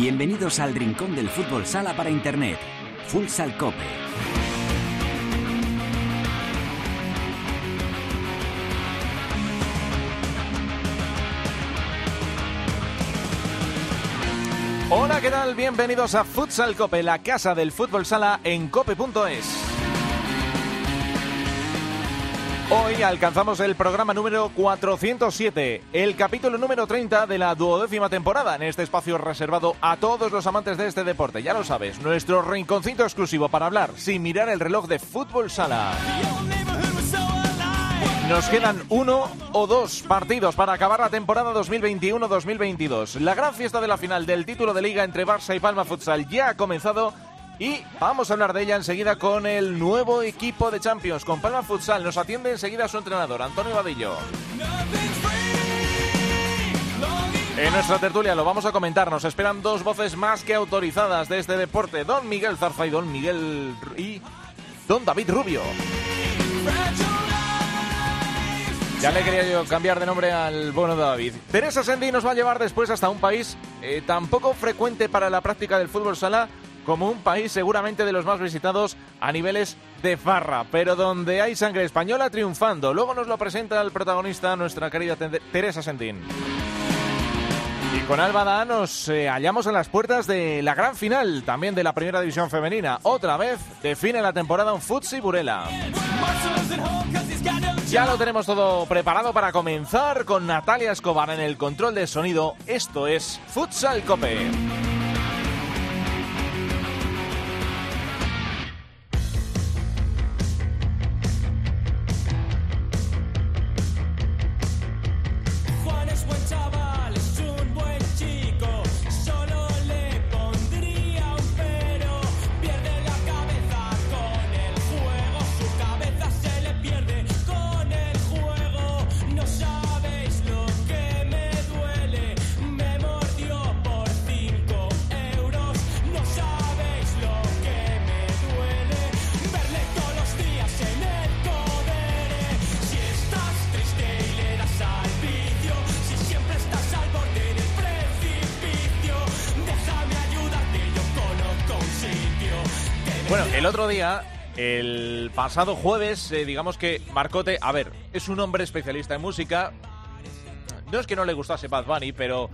Bienvenidos al Rincón del Fútbol Sala para Internet. Futsal Cope. Hola, ¿qué tal? Bienvenidos a Futsal Cope, la casa del fútbol sala en cope.es. Hoy alcanzamos el programa número 407, el capítulo número 30 de la duodécima temporada en este espacio reservado a todos los amantes de este deporte. Ya lo sabes, nuestro rinconcito exclusivo para hablar sin mirar el reloj de fútbol sala. Nos quedan uno o dos partidos para acabar la temporada 2021-2022. La gran fiesta de la final del título de liga entre Barça y Palma Futsal ya ha comenzado y vamos a hablar de ella enseguida con el nuevo equipo de Champions, con Palma Futsal. Nos atiende enseguida su entrenador, Antonio Vadillo. En nuestra tertulia lo vamos a comentar. Nos esperan dos voces más que autorizadas de este deporte: Don Miguel Zarza y Don Miguel y Don David Rubio. Ya le quería yo cambiar de nombre al bueno David. Teresa Sendi nos va a llevar después hasta un país eh, tan poco frecuente para la práctica del fútbol sala como un país seguramente de los más visitados a niveles de farra, pero donde hay sangre española triunfando. Luego nos lo presenta el protagonista, nuestra querida Teresa Sentín. Y con Albada nos eh, hallamos en las puertas de la gran final, también de la primera división femenina. Otra vez define la temporada un Futsi Burela. Ya lo tenemos todo preparado para comenzar con Natalia Escobar en el control de sonido. Esto es Futsal Cope. Pasado jueves, eh, digamos que Marcote, a ver, es un hombre especialista en música. No es que no le gustase Bad Bunny, pero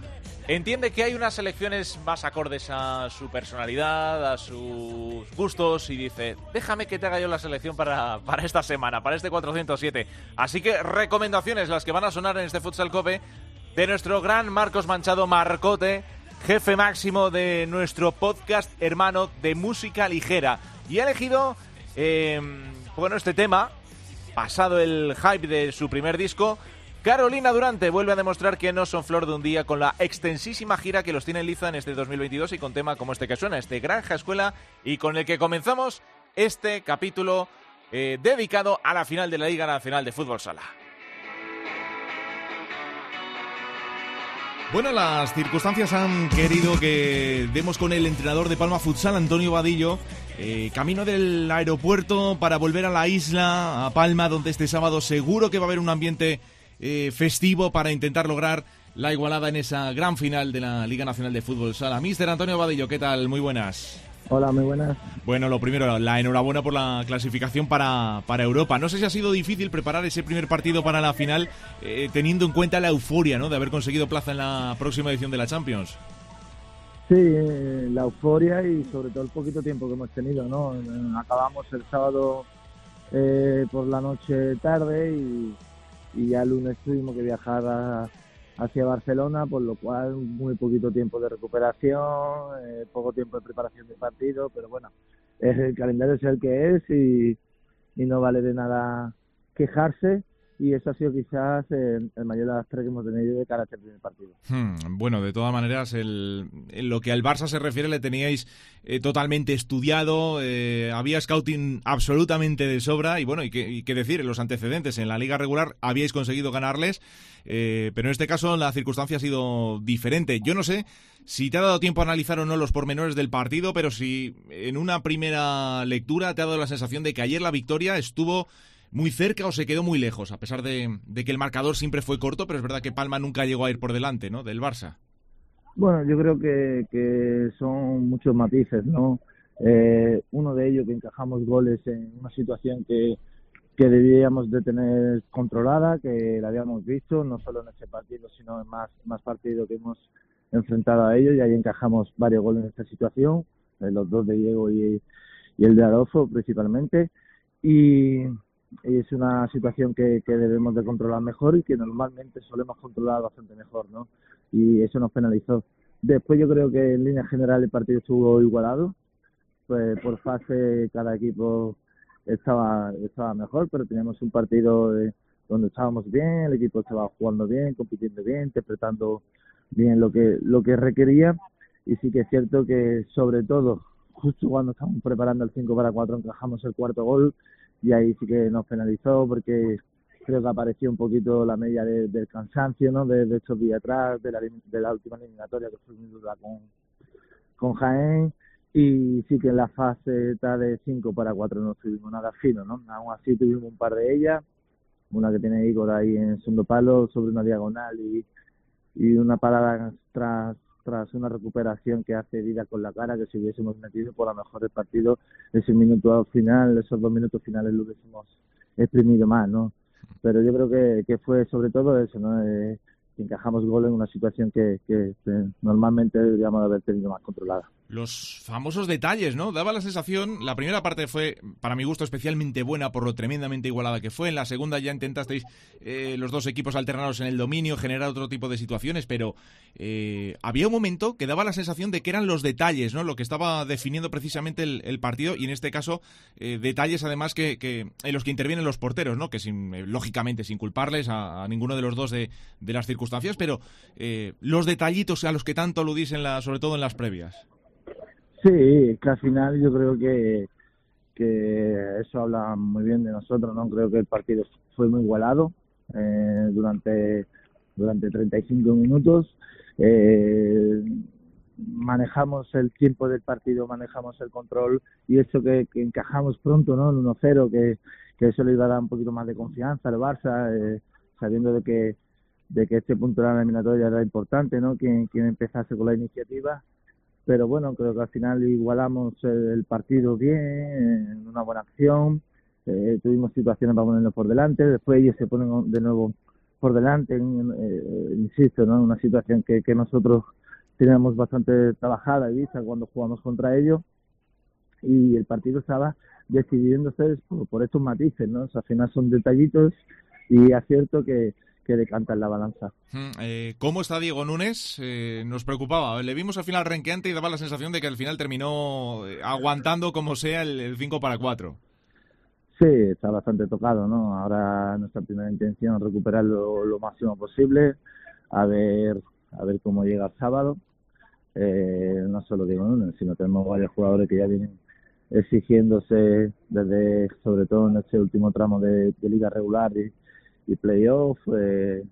entiende que hay unas selecciones más acordes a su personalidad, a sus gustos, y dice, déjame que te haga yo la selección para, para esta semana, para este 407. Así que recomendaciones, las que van a sonar en este Futsal Cope, de nuestro gran Marcos Manchado Marcote, jefe máximo de nuestro podcast hermano de música ligera. Y ha elegido, eh, bueno, este tema, pasado el hype de su primer disco, Carolina Durante vuelve a demostrar que no son flor de un día con la extensísima gira que los tiene en Liza en este 2022 y con tema como este que suena, este Granja Escuela, y con el que comenzamos este capítulo eh, dedicado a la final de la Liga Nacional de Fútbol Sala. Bueno, las circunstancias han querido que demos con el entrenador de Palma Futsal, Antonio Vadillo, eh, camino del aeropuerto para volver a la isla, a Palma, donde este sábado seguro que va a haber un ambiente eh, festivo para intentar lograr la igualada en esa gran final de la Liga Nacional de Fútbol Sala. Mister Antonio Vadillo, ¿qué tal? Muy buenas. Hola, muy buenas. Bueno, lo primero, la enhorabuena por la clasificación para, para Europa. No sé si ha sido difícil preparar ese primer partido para la final, eh, teniendo en cuenta la euforia ¿no? de haber conseguido plaza en la próxima edición de la Champions. Sí, eh, la euforia y sobre todo el poquito tiempo que hemos tenido. ¿no? Eh, acabamos el sábado por la noche tarde y, y ya el lunes tuvimos que viajar a hacia Barcelona, por lo cual muy poquito tiempo de recuperación, eh, poco tiempo de preparación de partido, pero bueno, el calendario es el que es y, y no vale de nada quejarse y eso ha sido quizás el, mayor lastre que hemos tenido de cara a este primer partido. Hmm, bueno, de todas maneras, el, en lo que al Barça se refiere, le teníais eh, totalmente estudiado, eh, había scouting absolutamente de sobra y bueno, y qué decir, los antecedentes, en la liga regular habíais conseguido ganarles, eh, pero en este caso la circunstancia ha sido diferente. Yo no sé si te ha dado tiempo a analizar o no los pormenores del partido, pero si en una primera lectura te ha dado la sensación de que ayer la victoria estuvo muy cerca o se quedó muy lejos, a pesar de, que el marcador siempre fue corto, pero es verdad que Palma nunca llegó a ir por delante, ¿no? Del Barça. Bueno, yo creo que, que son muchos matices, ¿no? Eh, uno de ellos que encajamos goles en una situación que, que debíamos de tener controlada, que la habíamos visto, no solo en ese partido, sino en más, más partidos que hemos enfrentado a ellos, y ahí encajamos varios goles en esta situación, eh, los dos de Diego y, y el de Adolfo principalmente, y, es una situación que, que debemos de controlar mejor y que normalmente solemos controlar bastante mejor, ¿no? Y eso nos penalizó. Después yo creo que en línea general el partido estuvo igualado, pues por fase cada equipo estaba estaba mejor, pero teníamos un partido donde estábamos bien, el equipo estaba jugando bien, compitiendo bien, interpretando bien lo que lo que requería y sí que es cierto que sobre todo justo cuando estábamos preparando el 5 para 4 encajamos el cuarto gol y ahí sí que nos penalizó porque creo que apareció un poquito la media del cansancio ¿no? de, estos días atrás, de la, de la última eliminatoria que fue mi duda con, con Jaén y sí que en la fase está de 5 para 4 no tuvimos nada fino, ¿no? Aún así tuvimos un par de ellas, una que tiene Igor ahí en segundo palo sobre una diagonal y, y una parada tras tras una recuperación que hace vida con la cara, que si hubiésemos metido por lo mejor el partido, ese minuto final, esos dos minutos finales lo hubiésemos exprimido más, ¿no? Pero yo creo que, que fue sobre todo eso, ¿no? Eh, encajamos gol en una situación que, que, normalmente deberíamos haber tenido más controlada. Los famosos detalles, ¿no? Daba la sensación, la primera parte fue, para mi gusto, especialmente buena por lo tremendamente igualada que fue. En la segunda ya intentasteis eh, los dos equipos alternados en el dominio, generar otro tipo de situaciones, pero eh, había un momento que daba la sensación de que eran los detalles, ¿no? Lo que estaba definiendo precisamente el, partido y en este caso eh, detalles además que, que, en los que intervienen los porteros, ¿no? Que sin, lógicamente sin culparles a, ninguno de los dos de, de las circunstancias, pero los detallitos a los que tanto aludís en la, sobre todo en las previas. Sí, que al final yo creo que, que eso habla muy bien de nosotros, ¿no? Creo que el partido fue muy igualado eh, durante, durante 35 minutos. Eh, manejamos el tiempo del partido, manejamos el control y eso que, encajamos pronto, ¿no? El 1-0, que, que eso le iba a dar un poquito más de confianza al Barça, eh, sabiendo de que de que este punto de la eliminatoria era importante, ¿no? Quien, quien empezase con la iniciativa pero bueno, creo que al final igualamos el partido bien, en una buena acción, eh, tuvimos situaciones para ponernos por delante, después ellos se ponen de nuevo por delante, eh, insisto, ¿no? una situación que, nosotros teníamos bastante trabajada y vista cuando jugamos contra ellos y el partido estaba decidiéndose por, por estos matices, ¿no? al final son detallitos y acierto que, que decanta en la balanza. Eh, ¿Cómo está Diego Núñez? Eh, nos preocupaba. Le vimos al final renqueante y daba la sensación de que al final terminó eh, aguantando como sea el, 5 para 4. Sí, está bastante tocado, ¿no? Ahora nuestra primera intención es recuperarlo lo máximo posible, a ver, a ver cómo llega el sábado. no solo Diego Núñez, sino tenemos varios jugadores que ya vienen exigiéndose desde, sobre todo en este último tramo de, de liga regular y, y playoff. Eh,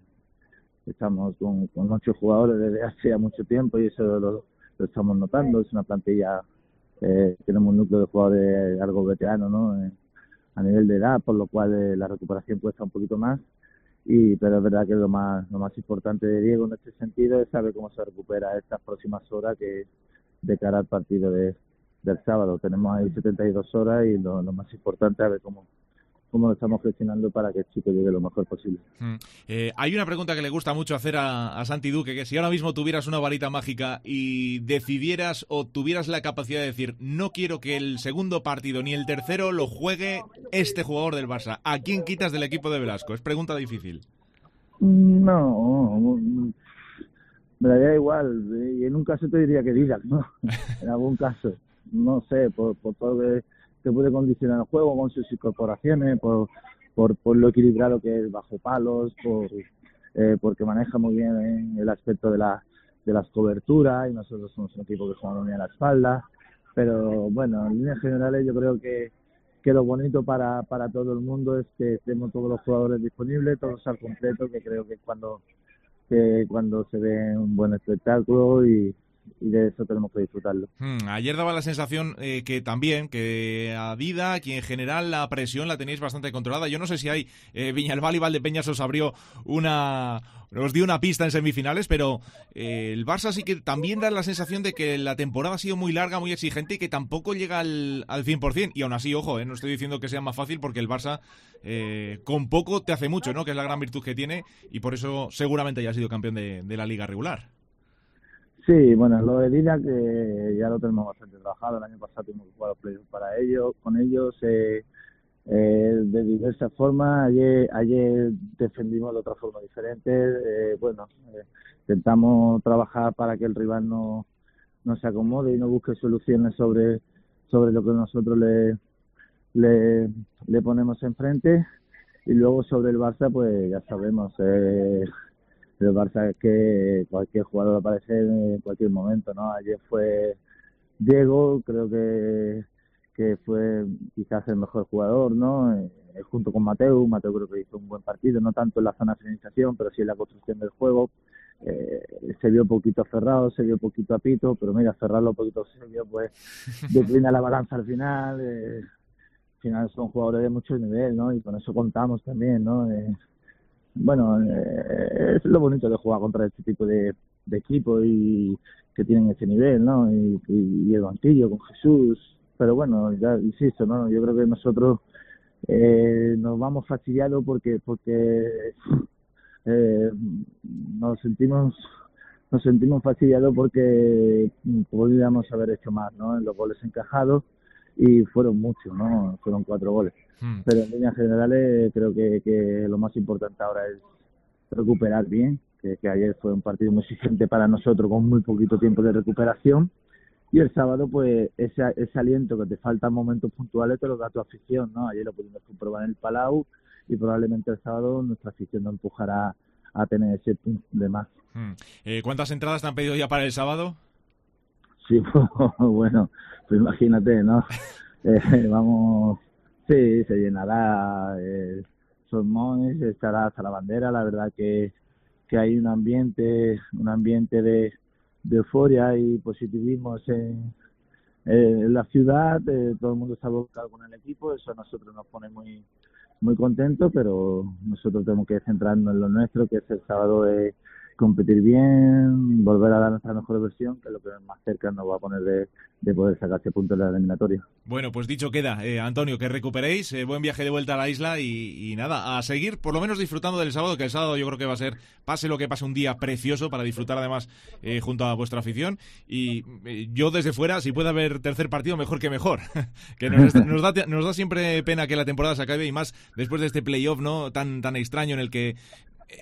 estamos con, con, ocho jugadores desde hace mucho tiempo y eso lo, estamos notando. Es una plantilla, eh, tenemos un núcleo de jugadores algo veteranos ¿no? Eh, a nivel de edad, por lo cual eh, la recuperación cuesta un poquito más. Y, pero es verdad que lo más, lo más importante de Diego en este sentido es saber cómo se recupera estas próximas horas que de cara al partido de, del sábado. Tenemos ahí 72 horas y lo, más importante es ver cómo, cómo lo estamos gestionando para que el chico llegue lo mejor posible. Mm. Eh, hay una pregunta que le gusta mucho hacer a, Santi Duque, que si ahora mismo tuvieras una varita mágica y decidieras o tuvieras la capacidad de decir, no quiero que el segundo partido ni el tercero lo juegue este jugador del Barça, ¿a quién quitas del equipo de Velasco? Es pregunta difícil. No, me daría igual. Y en un caso te diría que digas, ¿no? en algún caso. No sé, por, por todo que que puede condicionar el juego con sus incorporaciones, por, por, por lo equilibrado que es bajo palos, por, eh, porque maneja muy bien el aspecto de, la, de las coberturas y nosotros somos un equipo que juega muy a la espalda. Pero bueno, en líneas generales yo creo que, que lo bonito para, para todo el mundo es que tenemos todos los jugadores disponibles, todos al completo, que creo que cuando que cuando se ve un buen espectáculo y, tenemos que disfrutarlo. Hmm, ayer daba la sensación eh, que también, que a Dida, que en general la presión la tenéis bastante controlada. Yo no sé si hay eh, Viñalbal y Valdepeñas os abrió una, os dio una pista en semifinales, pero eh, el Barça sí que también da la sensación de que la temporada ha sido muy larga, muy exigente y que tampoco llega al, al 100%. Y aún así, ojo, eh, no estoy diciendo que sea más fácil porque el Barça eh, con poco te hace mucho, ¿no? Que es la gran virtud que tiene y por eso seguramente ya ha sido campeón de la liga regular. Sí, bueno, lo de Dida que ya lo tenemos bastante trabajado. El año pasado tuvimos que jugar playoffs para ellos, con ellos. Eh, eh, de diversas formas. Ayer, ayer defendimos de otra forma diferente. Eh, bueno, eh, intentamos trabajar para que el rival no, se acomode y no busque soluciones sobre, sobre lo que nosotros le, le, le ponemos enfrente. Y luego sobre el Barça, pues ya sabemos, eh, el Barça es que cualquier jugador aparece en cualquier momento, ¿no? Ayer fue Diego, creo que que fue quizás el mejor jugador, ¿no? Eh, junto con Mateo, Mateo creo que hizo un buen partido, no tanto en la zona de finalización, pero sí en la construcción del juego. Eh, se vio un poquito cerrado, se vio un poquito a pito, pero mira, cerrarlo un poquito se vio, pues, declina la balanza al final. Eh, al final son jugadores de mucho nivel, ¿no? Y con eso contamos también, ¿no? Eh, bueno, eh, es lo bonito de jugar contra este tipo de, de equipos y que tienen ese nivel, ¿no? Y, el banquillo con Jesús, pero bueno, ya insisto, ¿no? Yo creo que nosotros eh, nos vamos fastidiados porque porque eh, nos sentimos nos sentimos fastidiados porque podríamos haber hecho más, ¿no? En los goles encajados y fueron muchos, ¿no? Fueron cuatro goles. Hmm. Pero en líneas generales creo que, que lo más importante ahora es recuperar bien, que, que ayer fue un partido muy exigente para nosotros con muy poquito tiempo de recuperación y el sábado pues ese, ese aliento que te falta en momentos puntuales te lo da tu afición, ¿no? Ayer lo pudimos comprobar en el Palau y probablemente el sábado nuestra afición nos empujará a tener ese punto de más. Hmm. Eh, ¿Cuántas entradas te han pedido ya para el sábado? Sí, bueno, pues imagínate, ¿no? eh, vamos, sí, se llenará eh, estará hasta la bandera, la verdad que, que hay un ambiente, un ambiente de de euforia y positivismo en, en la ciudad, eh, todo el mundo está volcado con el equipo, eso a nosotros nos pone muy muy contentos, pero nosotros tenemos que centrarnos en lo nuestro, que es el sábado de competir bien, volver a dar nuestra mejor versión, que es lo que más cerca nos va a poner de, de poder sacar ese punto de la eliminatoria. Bueno, pues dicho queda, eh, Antonio, que recuperéis, eh, buen viaje de vuelta a la isla y, nada, a seguir por lo menos disfrutando del sábado, que el sábado yo creo que va a ser, pase lo que pase, un día precioso para disfrutar además eh, junto a vuestra afición y yo desde fuera, si puede haber tercer partido, mejor que mejor, que nos, da, nos da siempre pena que la temporada se acabe y más después de este playoff no tan, tan extraño en el que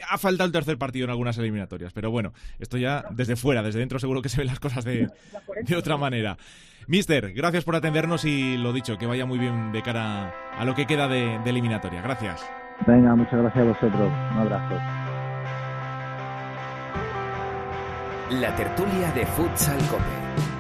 ha faltado el tercer partido en algunas eliminatorias, pero bueno, esto ya desde fuera, desde dentro seguro que se ven las cosas de, de otra manera. Mister, gracias por atendernos y lo dicho, que vaya muy bien de cara a lo que queda de, de eliminatoria. Gracias. Venga, muchas gracias a vosotros. Un abrazo. La tertulia de Futsal Cope.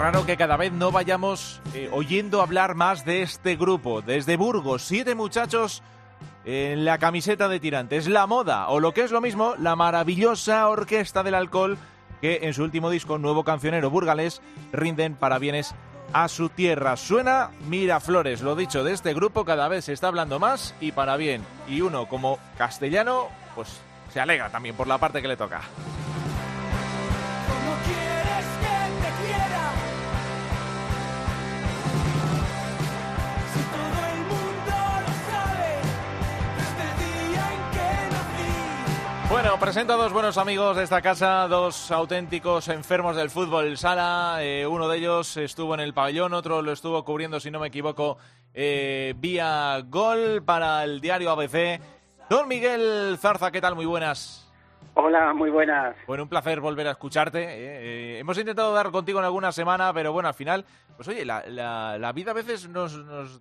Raro que cada vez no vayamos eh, oyendo hablar más de este grupo. Desde Burgos, siete muchachos en la camiseta de tirantes. La moda, o lo que es lo mismo, la maravillosa orquesta del alcohol que en su último disco, Nuevo Cancionero Burgalés, rinden parabienes a su tierra. Suena Miraflores, lo dicho, de este grupo cada vez se está hablando más y para bien. Y uno como castellano, pues se alegra también por la parte que le toca. Bueno, presento a dos buenos amigos de esta casa, dos auténticos enfermos del fútbol sala. Eh, uno de ellos estuvo en el pabellón, otro lo estuvo cubriendo, si no me equivoco, eh, vía gol para el diario ABC. Don Miguel Zarza, ¿qué tal? Muy buenas. Hola, muy buenas. Bueno, un placer volver a escucharte. Eh, hemos intentado dar contigo en alguna semana, pero bueno, al final, pues oye, la, la, la vida a veces nos, nos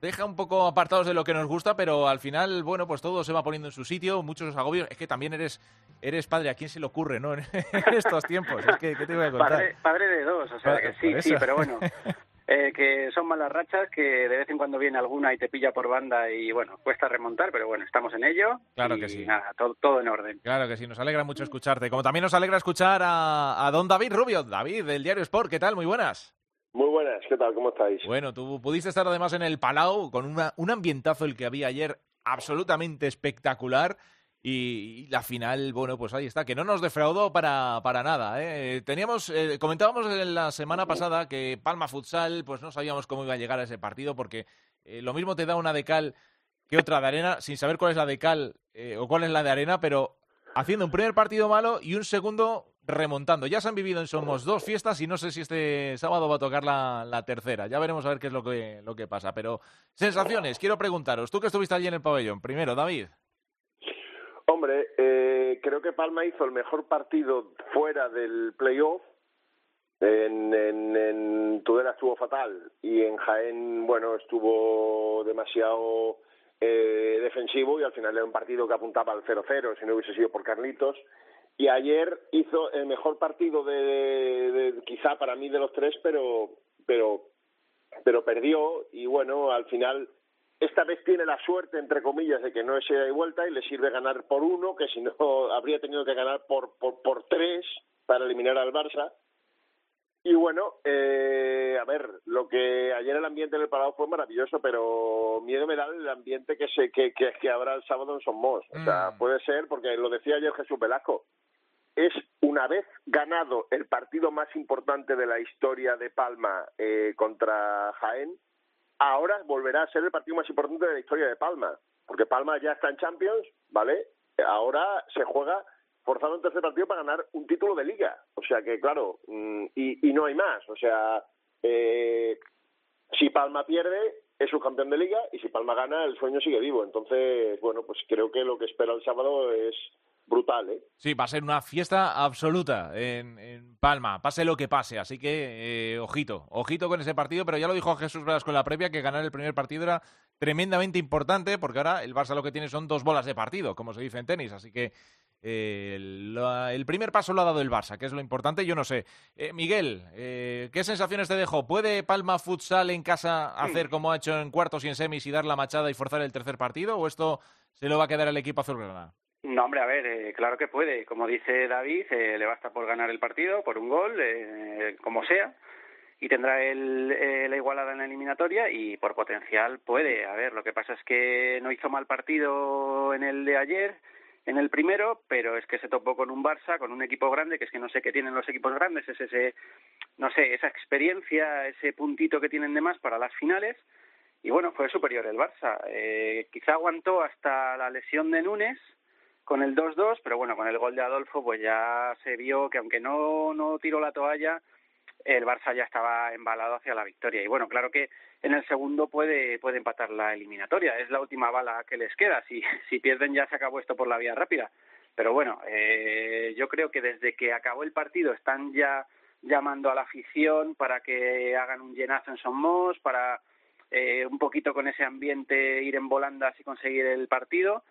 deja un poco apartados de lo que nos gusta, pero al final, bueno, pues todo se va poniendo en su sitio, muchos agobios. Es que también eres eres padre, ¿a quién se le ocurre, no? En estos tiempos. Es que, ¿qué te voy a contar? Padre, padre de dos, o sea que sí, sí, pero bueno. Eh, que son malas rachas, que de vez en cuando viene alguna y te pilla por banda y bueno, cuesta remontar, pero bueno, estamos en ello. Claro y que sí. Nada, todo, todo en orden. Claro que sí, nos alegra mucho escucharte. Como también nos alegra escuchar a, a don David Rubio. David, del Diario Sport, ¿qué tal? Muy buenas. Muy buenas, ¿qué tal? ¿Cómo estáis? Bueno, tú pudiste estar además en el Palau con una, un ambientazo el que había ayer absolutamente espectacular. Y, la final, bueno, pues ahí está, que no nos defraudó para, para nada. ¿eh? Teníamos, eh, comentábamos en la semana pasada que Palma Futsal, pues no sabíamos cómo iba a llegar a ese partido, porque eh, lo mismo te da una de cal que otra de arena, sin saber cuál es la de cal eh, o cuál es la de arena, pero haciendo un primer partido malo y un segundo remontando. Ya se han vivido en Somos dos fiestas y no sé si este sábado va a tocar la, tercera. Ya veremos a ver qué es lo que, lo que pasa. Pero sensaciones, quiero preguntaros, tú que estuviste allí en el pabellón, primero, David. Hombre, eh, creo que Palma hizo el mejor partido fuera del playoff. En, en, en Tudela estuvo fatal y en Jaén, bueno, estuvo demasiado eh, defensivo y al final era un partido que apuntaba al 0-0 si no hubiese sido por Carlitos. Y ayer hizo el mejor partido de, de, de, quizá para mí de los tres, pero pero pero perdió y bueno, al final esta vez tiene la suerte, entre comillas, de que no es ida y vuelta y le sirve ganar por uno, que si no habría tenido que ganar por, por, por tres para eliminar al Barça. Y bueno, eh, a ver, lo que ayer el ambiente en el Palau fue maravilloso, pero miedo me da el ambiente que se que, que, que habrá el sábado en Somos. O sea, Mm. puede ser, porque lo decía ayer Jesús Velasco, es una vez ganado el partido más importante de la historia de Palma eh, contra Jaén, ahora volverá a ser el partido más importante de la historia de Palma, porque Palma ya está en Champions, ¿vale? Ahora se juega forzando un tercer partido para ganar un título de liga, o sea que claro, mm, y, y no hay más, o sea, eh, si Palma pierde es subcampeón de liga y si Palma gana el sueño sigue vivo, entonces bueno, pues creo que lo que espera el sábado es brutal, ¿eh? Sí, va a ser una fiesta absoluta en, en Palma, pase lo que pase. Así que, eh, ojito, ojito con ese partido. Pero ya lo dijo Jesús Velasco en la previa, que ganar el primer partido era tremendamente importante, porque ahora el Barça lo que tiene son dos bolas de partido, como se dice en tenis. Así que eh, el primer paso lo ha dado el Barça, que es lo importante. Yo no sé. Eh, Miguel, eh, ¿qué sensaciones te dejó? ¿Puede Palma Futsal en casa hacer como ha hecho en cuartos y en semis y dar la machada y forzar el tercer partido? ¿O esto se lo va a quedar el equipo azulgrana? No, hombre, a ver, eh, claro que puede. Como dice David, eh, le basta por ganar el partido, por un gol, eh, como sea, y tendrá el, eh, la igualada en la eliminatoria y por potencial puede. A ver, lo que pasa es que no hizo mal partido en el de ayer, en el primero, pero es que se topó con un Barça, con un equipo grande, que es que no sé qué tienen los equipos grandes, es ese, no sé, esa experiencia, ese puntito que tienen de más para las finales. Y bueno, fue superior el Barça. Eh, quizá aguantó hasta la lesión de Núñez, con el 2-2, pero bueno, con el gol de Adolfo pues ya se vio que aunque no, no tiró la toalla, el Barça ya estaba embalado hacia la victoria. Y bueno, claro que en el segundo puede, puede empatar la eliminatoria, es la última bala que les queda. Si, si pierden ya se acabó esto por la vía rápida. Pero bueno, eh, yo creo que desde que acabó el partido están ya llamando a la afición para que hagan un llenazo en Somos, para eh, un poquito con ese ambiente ir en volandas y conseguir el partido.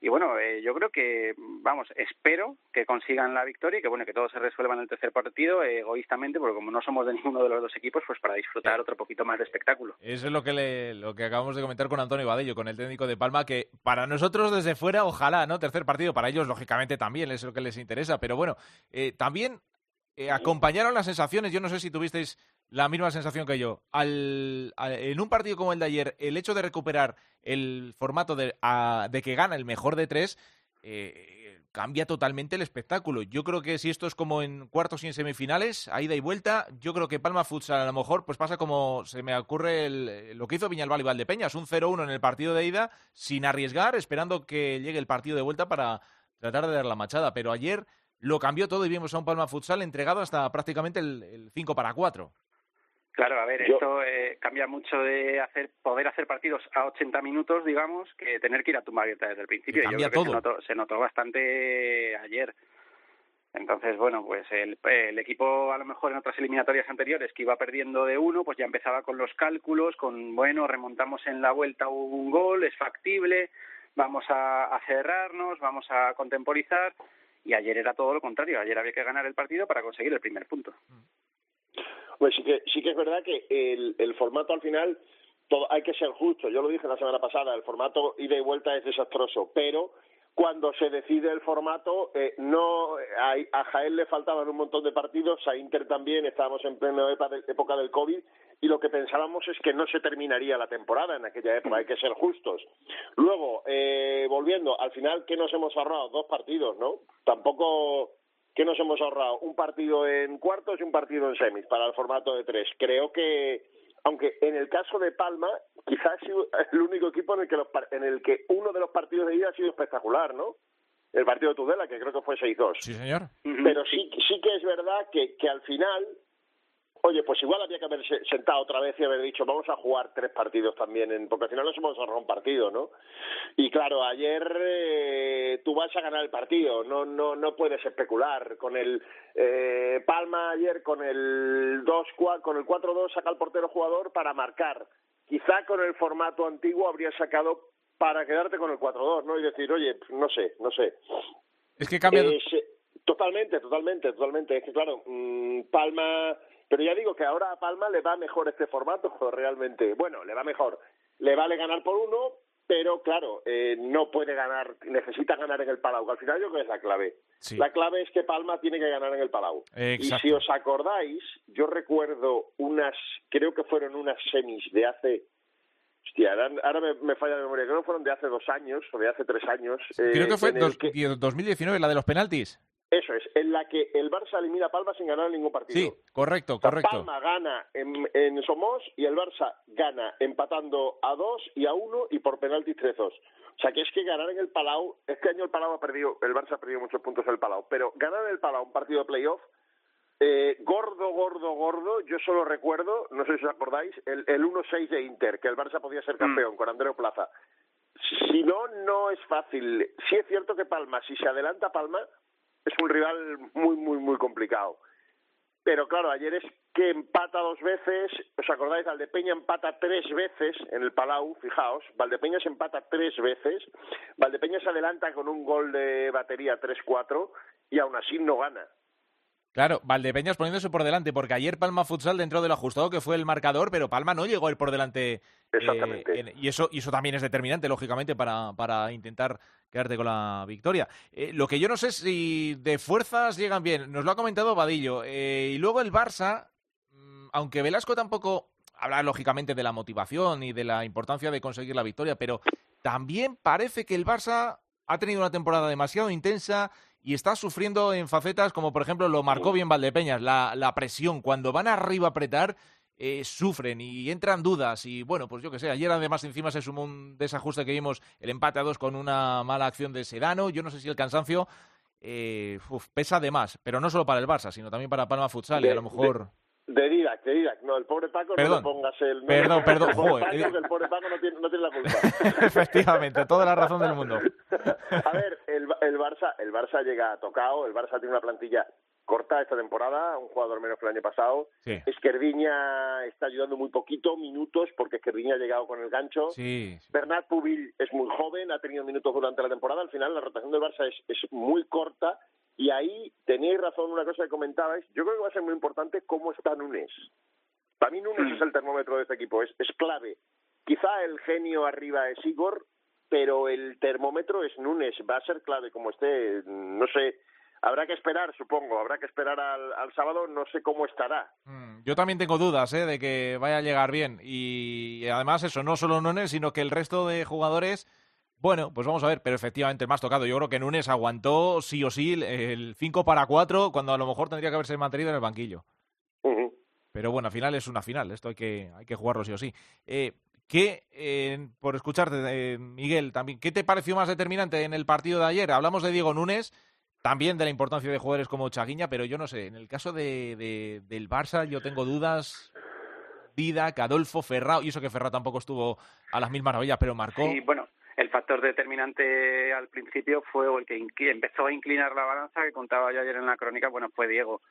Y bueno, eh, yo creo que, vamos, espero que consigan la victoria y que bueno, que todo se resuelva en el tercer partido eh, egoístamente, porque como no somos de ninguno de los dos equipos, pues para disfrutar otro poquito más de espectáculo. Eso es lo que, le- lo que acabamos de comentar con Antonio Badello, con el técnico de Palma, que para nosotros desde fuera, ojalá, ¿no? Tercer partido, para ellos, lógicamente, también es lo que les interesa. Pero bueno, eh, también eh, acompañaron las sensaciones, yo no sé si tuvisteis la misma sensación que yo. Al, en un partido como el de ayer, el hecho de recuperar el formato de, a- de que gana el mejor de tres, eh, cambia totalmente el espectáculo. Yo creo que si esto es como en cuartos y en semifinales, a ida y vuelta, yo creo que Palma Futsal a lo mejor pues pasa como se me ocurre el- lo que hizo Viñalbal y Valdepeñas, un 0-1 en el partido de ida sin arriesgar, esperando que llegue el partido de vuelta para tratar de dar la machada. Pero ayer lo cambió todo y vimos a un Palma Futsal entregado hasta prácticamente el, el 5 para 4. Claro, a ver, Yo- esto eh, cambia mucho de hacer poder hacer partidos a 80 minutos, digamos, que tener que ir a tumba abierta desde el principio. Y Yo cambia creo que todo. se notó, se notó bastante ayer. Entonces, bueno, pues el, el, equipo a lo mejor en otras eliminatorias anteriores que iba perdiendo de uno, pues ya empezaba con los cálculos, con, bueno, remontamos en la vuelta un gol, es factible, vamos a, cerrarnos, vamos a contemporizar, y ayer era todo lo contrario, ayer había que ganar el partido para conseguir el primer punto. Pues sí que, sí que es verdad que el, el formato al final todo, hay que ser justo. Yo lo dije la semana pasada, el formato ida y vuelta es desastroso, pero cuando se decide el formato, eh, no a, a, Jaén le faltaban un montón de partidos, a Inter también, estábamos en plena época del COVID, y lo que pensábamos es que no se terminaría la temporada en aquella época, hay que ser justos. Luego, eh, volviendo, al final, ¿qué nos hemos ahorrado? Dos partidos, ¿no? Tampoco, ¿qué nos hemos ahorrado? Un partido en cuartos y un partido en semis para el formato de tres. Creo que aunque en el caso de Palma, quizás sido el único equipo en el que, en el que uno de los partidos de ida ha sido espectacular, ¿no? El partido de Tudela, que creo que fue 6-2. Sí, señor. Pero sí, sí que es verdad que, que al final Oye, pues igual había que haber sentado otra vez y haber dicho, vamos a jugar tres partidos también, en, porque al final nos hemos ahorrado un partido, ¿no? Y claro, ayer eh, tú vas a ganar el partido, no no no puedes especular. Con el eh, Palma ayer, con el 2 con el 4-2 saca el portero jugador para marcar. Quizá con el formato antiguo habría sacado para quedarte con el 4-2, ¿no? Y decir, oye, no sé, no sé. Es que cambia... totalmente, totalmente, totalmente. Es que claro, mmm, Palma pero ya digo que ahora a Palma le va mejor este formato, realmente. Bueno, le va mejor. Le vale ganar por uno, pero claro, eh, no puede ganar, necesita ganar en el Palau, al final yo creo que es la clave. La clave es que Palma tiene que ganar en el Palau. Y si os acordáis, yo recuerdo unas, creo que fueron unas semis de hace Hostia, ahora me, me, falla la memoria. Creo que fueron de hace dos años o de hace tres años. Creo que eh, fue dos, 2019, la de los penaltis. Eso es, en la que el Barça elimina a Palma sin ganar ningún partido. Sí, correcto, correcto. Palma gana en, en, Somos y el Barça gana empatando a dos y a uno y por penaltis tres dos. O sea que es que ganar en el Palau, este año el Palau ha perdido, el Barça ha perdido muchos puntos en el Palau, pero ganar en el Palau un partido de playoff, eh, gordo, gordo, gordo, yo solo recuerdo, no sé si os acordáis, el, el 1-6 de Inter, que el Barça podía ser campeón mm. con Andreu Plaza. Si no, no es fácil. Sí es cierto que Palma, si se adelanta Palma, es un rival muy, muy, muy complicado. Pero claro, ayer es que empata dos veces, ¿os acordáis? Valdepeña empata tres veces en el Palau, fijaos, Valdepeña se empata tres veces, Valdepeña se adelanta con un gol de batería 3-4 y aún así no gana. Claro, Valdepeñas poniéndose por delante, porque ayer Palma Futsal dentro del ajustado que fue el marcador, pero Palma no llegó a ir por delante. Eh, Exactamente. y, eso, y eso también es determinante, lógicamente, para, para intentar quedarte con la victoria. Eh, lo que yo no sé si de fuerzas llegan bien, nos lo ha comentado Vadillo. Eh, y luego el Barça, mm, aunque Velasco tampoco habla lógicamente de la motivación y de la importancia de conseguir la victoria, pero también parece que el Barça ha tenido una temporada demasiado intensa y está sufriendo en facetas como por ejemplo lo marcó bien Valdepeñas, la, la presión. Cuando van arriba a apretar, eh, sufren y entran dudas. Y bueno, pues yo que sé, ayer además encima se sumó un desajuste que vimos el empate a dos con una mala acción de Sedano. Yo no sé si el cansancio eh, pesa de más, pero no solo para el Barça, sino también para Palma Futsal y a lo mejor... De Didac, de Didac. No, el pobre Paco perdón, no le pongas el... perdón, perdón. El pobre, Paco, el pobre Paco no tiene, no tiene la culpa. Efectivamente, toda la razón del mundo. A ver, el, el, Barça, el Barça llega tocado, el Barça tiene una plantilla corta esta temporada, un jugador menos que el año pasado. Sí. Esquerdiña está ayudando muy poquito, minutos, porque Esquerdiña ha llegado con el gancho. Sí, sí. Bernat Pubil es muy joven, ha tenido minutos durante la temporada. Al final, la rotación del Barça es, es muy corta. Y ahí tenéis razón una cosa que comentabais. Yo creo que va a ser muy importante cómo está Nunes. Para mí Nunes es el termómetro de este equipo, es, es clave. Quizá el genio arriba es Igor, pero el termómetro es Nunes. Va a ser clave como esté. No sé, habrá que esperar, supongo. Habrá que esperar al, al sábado. No sé cómo estará. Mm, yo también tengo dudas ¿eh? de que vaya a llegar bien. Y además, eso, no solo Nunes, sino que el resto de jugadores. Bueno, pues vamos a ver, pero efectivamente más tocado. Yo creo que Nunes aguantó sí o sí el 5 para 4 cuando a lo mejor tendría que haberse mantenido en el banquillo. Uh -huh. Pero bueno, al final es una final, esto hay que, hay que jugarlo sí o sí. Eh, ¿Qué, eh, por escucharte, eh, Miguel, también, ¿qué te pareció más determinante en el partido de ayer? Hablamos de Diego Núñez, también de la importancia de jugadores como Chaguiña, pero yo no sé, en el caso de, de, del Barça yo tengo dudas. Vida, Adolfo, Ferrao, y eso que Ferrao tampoco estuvo a las mil maravillas, pero marcó. Sí, bueno, el factor determinante al principio fue el que empezó a inclinar la balanza, que contaba yo ayer en la crónica, bueno, fue Diego,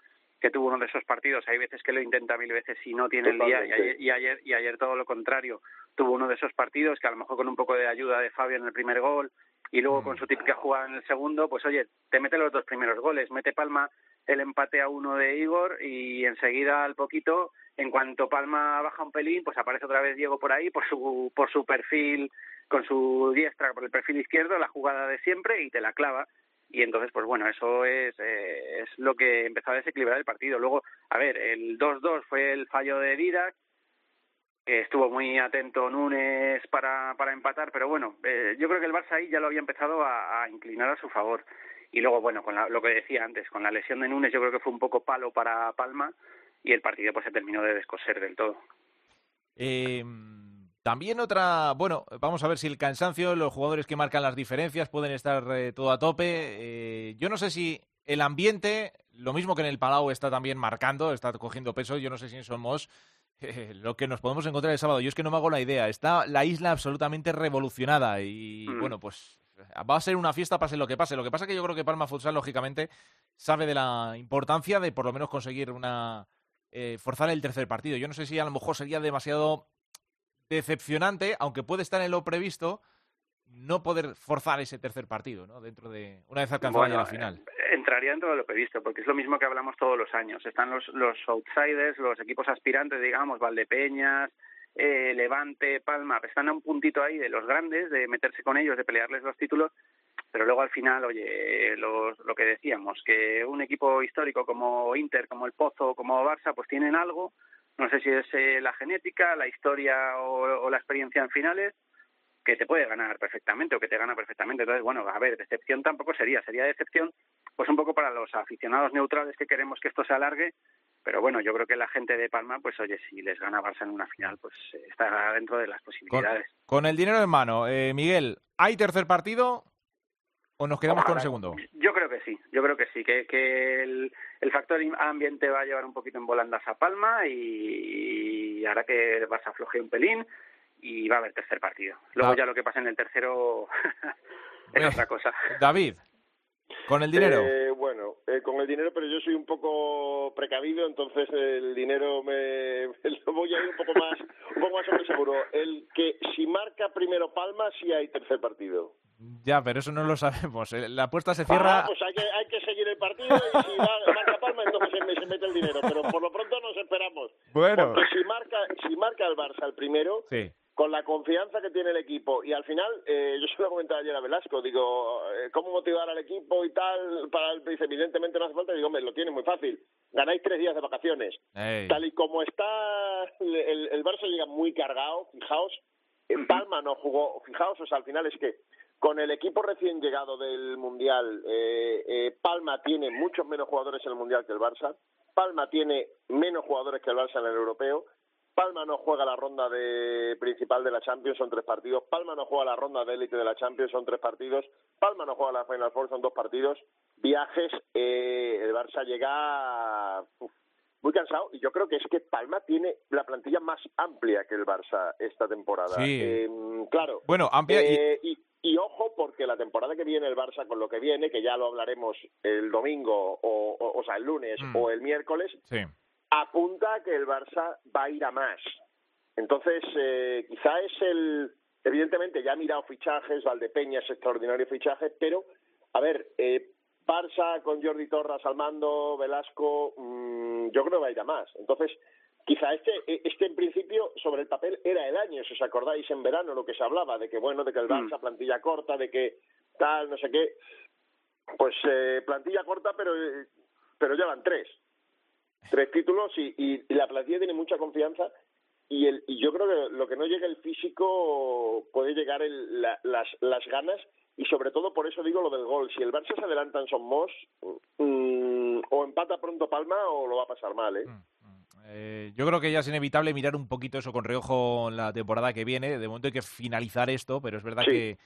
que tuvo uno de esos partidos. Hay veces que lo intenta mil veces y no tiene el día, y ayer, y ayer, y ayer todo lo contrario. Tuvo uno de esos partidos que a lo mejor con un poco de ayuda de Fabio en el primer gol y luego con su típica jugada en el segundo, pues oye, te mete los dos primeros goles, mete Palma el empate a uno de Igor y enseguida al poquito, en cuanto Palma baja un pelín, pues aparece otra vez Diego por ahí por su, por su perfil con su diestra por el perfil izquierdo, la jugada de siempre y te la clava. Y entonces, pues bueno, eso es, eh, es lo que empezó a desequilibrar el partido. Luego, a ver, el 2-2 fue el fallo de Didac, estuvo muy atento Núñez para, para empatar, pero bueno, eh, yo creo que el Barça ahí ya lo había empezado a, inclinar a su favor. Y luego, bueno, con lo que decía antes, con la lesión de Núñez yo creo que fue un poco palo para Palma y el partido pues se terminó de descoser del todo. Eh, también otra, bueno, vamos a ver si el cansancio, los jugadores que marcan las diferencias pueden estar eh, todo a tope. Eh, yo no sé si el ambiente, lo mismo que en el Palau está también marcando, está cogiendo peso, yo no sé si somos eh, lo que nos podemos encontrar el sábado. Yo es que no me hago la idea. Está la isla absolutamente revolucionada y mm. bueno, pues va a ser una fiesta pase lo que pase. Lo que pasa es que yo creo que Palma Futsal, lógicamente, sabe de la importancia de por lo menos conseguir una... forzar el tercer partido. Yo no sé si a lo mejor sería demasiado decepcionante, aunque puede estar en lo previsto, no poder forzar ese tercer partido, ¿no? Dentro de una vez alcanzada la final. Eh, entraría dentro de lo previsto, porque es lo mismo que hablamos todos los años. Están los, los outsiders, los equipos aspirantes, digamos, Valdepeñas, eh, Levante, Palma, están a un puntito ahí de los grandes, de meterse con ellos, de pelearles los títulos, pero luego al final, oye, los, lo que decíamos, que un equipo histórico como Inter, como el Pozo, como Barça, pues tienen algo no sé si es eh, la genética, la historia o, la experiencia en finales, que te puede ganar perfectamente o que te gana perfectamente. Entonces, bueno, a ver, decepción tampoco sería, sería decepción pues un poco para los aficionados neutrales que queremos que esto se alargue, pero bueno, yo creo que la gente de Palma, pues oye, si les gana Barça en una final, pues eh, está dentro de las posibilidades. Con, el dinero en mano, eh, Miguel, ¿hay tercer partido o nos quedamos con el segundo? Yo creo que sí, yo creo que sí, que, que el, el factor ambiente va a llevar un poquito en volandas a Palma y, hará que vas a afloje un pelín y va a haber tercer partido. Luego ah. ya lo que pasa en el tercero es otra cosa. David, con el dinero. Eh, bueno, eh, con el dinero, pero yo soy un poco precavido, entonces el dinero me lo voy a ir un poco más, un poco más sobre seguro. El que si marca primero Palma, sí hay tercer partido. Ya, pero eso no lo sabemos. Eh, la apuesta se cierra. Ah, pues hay que, hay que seguir el partido y si marca Palma, entonces se, se, mete el dinero. Pero por lo pronto nos esperamos. Bueno. Porque si marca, si marca el Barça el primero, sí con la confianza que tiene el equipo. Y al final, eh, yo se lo comentaba ayer a Velasco, digo, eh, ¿cómo motivar al equipo y tal? Para el, dice, evidentemente no hace falta. Digo, me lo tiene muy fácil. Ganáis tres días de vacaciones. Tal y como está, el, el Barça llega muy cargado, fijaos. En Palma no jugó, fijaos, o sea, al final es que con el equipo recién llegado del Mundial, eh, eh, Palma tiene muchos menos jugadores en el Mundial que el Barça. Palma tiene menos jugadores que el Barça en el Europeo. Palma no juega la ronda de principal de la Champions, son tres partidos. Palma no juega la ronda de élite de la Champions, son tres partidos. Palma no juega la Final Four, son dos partidos. Viajes, eh, el Barça llega muy cansado y yo creo que es que Palma tiene la plantilla más amplia que el Barça esta temporada. Sí. Em, claro. Bueno, amplia eh, y... y... ojo, porque la temporada que viene el Barça con lo que viene, que ya lo hablaremos el domingo o, o, sea, el lunes mm. o el miércoles, sí apunta a que el Barça va a ir a más. Entonces, eh, quizá es el. Evidentemente, ya ha mirado fichajes, Valdepeña es extraordinario fichaje, pero, a ver, eh, Barça con Jordi Torras al mando, Velasco, mm, yo creo que va a ir a más. Entonces, quizá este, este en principio, sobre el papel, era el año, si os acordáis, en verano lo que se hablaba, de que, bueno, de que el Barça, mm. plantilla corta, de que tal, no sé qué. Pues eh, plantilla corta, pero, pero ya van tres tres títulos y, y, la plantilla tiene mucha confianza y, el, y yo creo que lo que no llega el físico puede llegar el, las, las ganas y sobre todo por eso digo lo del gol. Si el Barça se adelanta en Somos, mm, o empata pronto Palma o lo va a pasar mal, ¿eh? Mm, mm. ¿eh? yo creo que ya es inevitable mirar un poquito eso con reojo en la temporada que viene. De momento hay que finalizar esto, pero es verdad que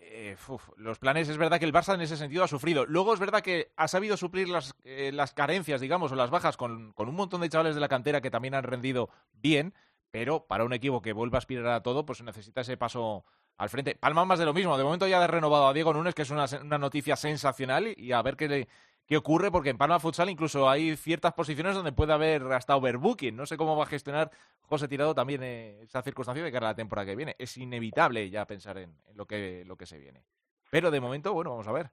eh, los planes, es verdad que el Barça en ese sentido ha sufrido. Luego es verdad que ha sabido suplir las, eh, las carencias, digamos, o las bajas con, con, un montón de chavales de la cantera que también han rendido bien, pero para un equipo que vuelva a aspirar a todo, pues necesita ese paso al frente. Palma más de lo mismo. De momento ya ha renovado a Diego Núñez, que es una, una noticia sensacional, y, a ver qué, qué ocurre, porque en Palma Futsal incluso hay ciertas posiciones donde puede haber hasta overbooking. No sé cómo va a gestionar José Tirado también eh, esa circunstancia de cara a la temporada que viene. Es inevitable ya pensar en, lo, que, lo que se viene. Pero de momento, bueno, vamos a ver.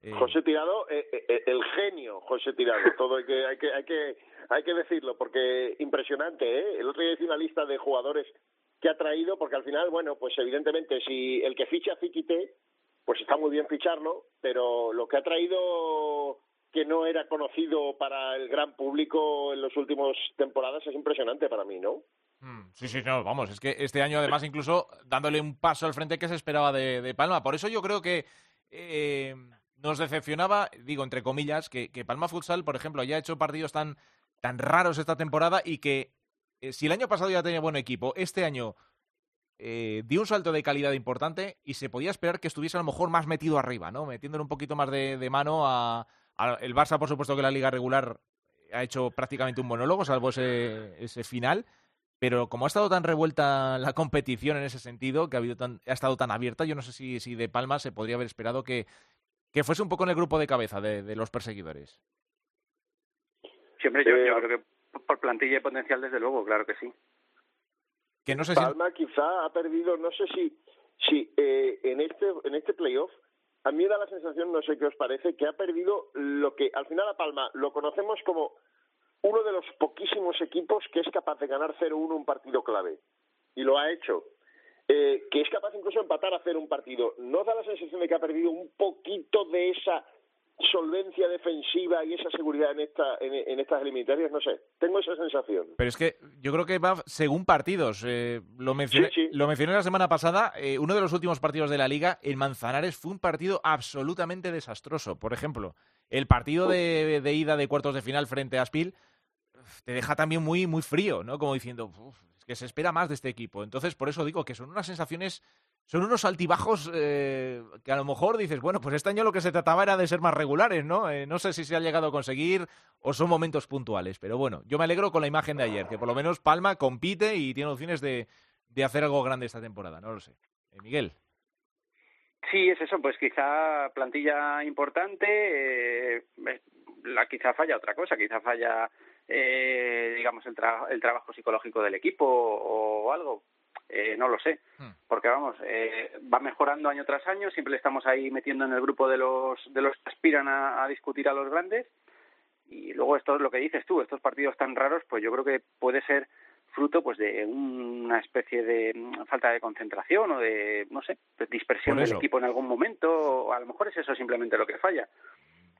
Eh, José Tirado, eh, el genio José Tirado, todo hay que, hay que, hay que, hay que decirlo, porque impresionante, ¿eh? El otro día hice una lista de jugadores que ha traído, porque al final, bueno, pues evidentemente si el que ficha Fiquite, pues está muy bien ficharlo, pero lo que ha traído que no era conocido para el gran público en las últimas temporadas es impresionante para mí, ¿no? Mm, sí, sí, no, vamos, es que este año además incluso dándole un paso al frente que se esperaba de, Palma. Por eso yo creo que eh, nos decepcionaba, digo entre comillas, que, Palma Futsal, por ejemplo, haya hecho partidos tan, tan raros esta temporada y que eh, si el año pasado ya tenía buen equipo, este año eh, dio un salto de calidad importante y se podía esperar que estuviese a lo mejor más metido arriba, ¿no? Metiéndole un poquito más de, mano a, El Barça, por supuesto que la liga regular ha hecho prácticamente un monólogo, salvo ese, ese final. Pero como ha estado tan revuelta la competición en ese sentido, que ha, habido tan, ha estado tan abierta, yo no sé si, si de Palma se podría haber esperado que, que fuese un poco en el grupo de cabeza de, de los perseguidores. Siempre yo, yo creo que por plantilla y potencial, desde luego, claro que sí. Que no sé Palma quizá ha perdido, no sé si, si eh, en este en este playoff a mí da la sensación, no sé qué os parece, que ha perdido lo que al final a Palma lo conocemos como uno de los poquísimos equipos que es capaz de ganar 0-1 un partido clave. Y lo ha hecho. Eh, que es capaz incluso de empatar a hacer un partido. ¿No da la sensación de que ha perdido un poquito de esa solvencia defensiva y esa seguridad en, esta, en, estas eliminatorias, no sé, tengo esa sensación. Pero es que yo creo que va según partidos. Eh, lo, mencioné, lo mencioné la semana pasada, eh, uno de los últimos partidos de la liga, el Manzanares, fue un partido absolutamente desastroso. Por ejemplo, el partido de, ida de cuartos de final frente a Aspil te deja también muy, muy frío, ¿no? Como diciendo, que se espera más de este equipo. Entonces, por eso digo que son unas sensaciones son unos altibajos eh, que a lo mejor dices, bueno, pues este año lo que se trataba era de ser más regulares, ¿no? Eh, no sé si se ha llegado a conseguir o son momentos puntuales, pero bueno, yo me alegro con la imagen de ayer, que por lo menos Palma compite y tiene opciones de, de hacer algo grande esta temporada, no lo sé. Eh, Miguel. Sí, es eso, pues quizá plantilla importante, la quizá falla otra cosa, quizá falla, digamos, el, el trabajo psicológico del equipo o algo eh, no lo sé, hmm. porque vamos, eh, va mejorando año tras año, siempre le estamos ahí metiendo en el grupo de los, de los que aspiran a, discutir a los grandes, y luego esto es lo que dices tú, estos partidos tan raros, pues yo creo que puede ser fruto pues de una especie de mm, falta de concentración o de no sé de dispersión del equipo en algún momento o a lo mejor es eso simplemente lo que falla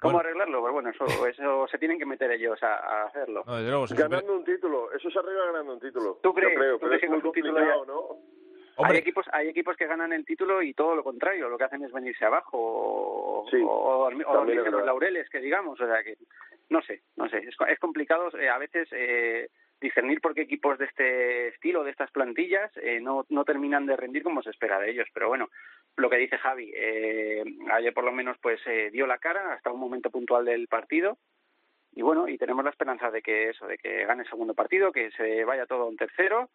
¿Cómo arreglarlo? Pues bueno, eso, eso se tienen que meter ellos a, hacerlo. ganando un título, eso se arregla ganando un título. ¿Tú crees? creo, ¿Tú crees que un título ¿no? Hay equipos, hay equipos que ganan el título y todo lo contrario, lo que hacen es venirse abajo o, o, dormirse los laureles, que digamos, o sea que no sé, no sé, es, es complicado eh, a veces eh, discernir por qué equipos de este estilo, de estas plantillas, eh, no, no terminan de rendir como se espera de ellos. Pero bueno, lo que dice Javi, eh, ayer por lo menos pues eh, dio la cara hasta un momento puntual del partido y bueno, y tenemos la esperanza de que eso, de que gane el segundo partido, que se vaya todo a un tercero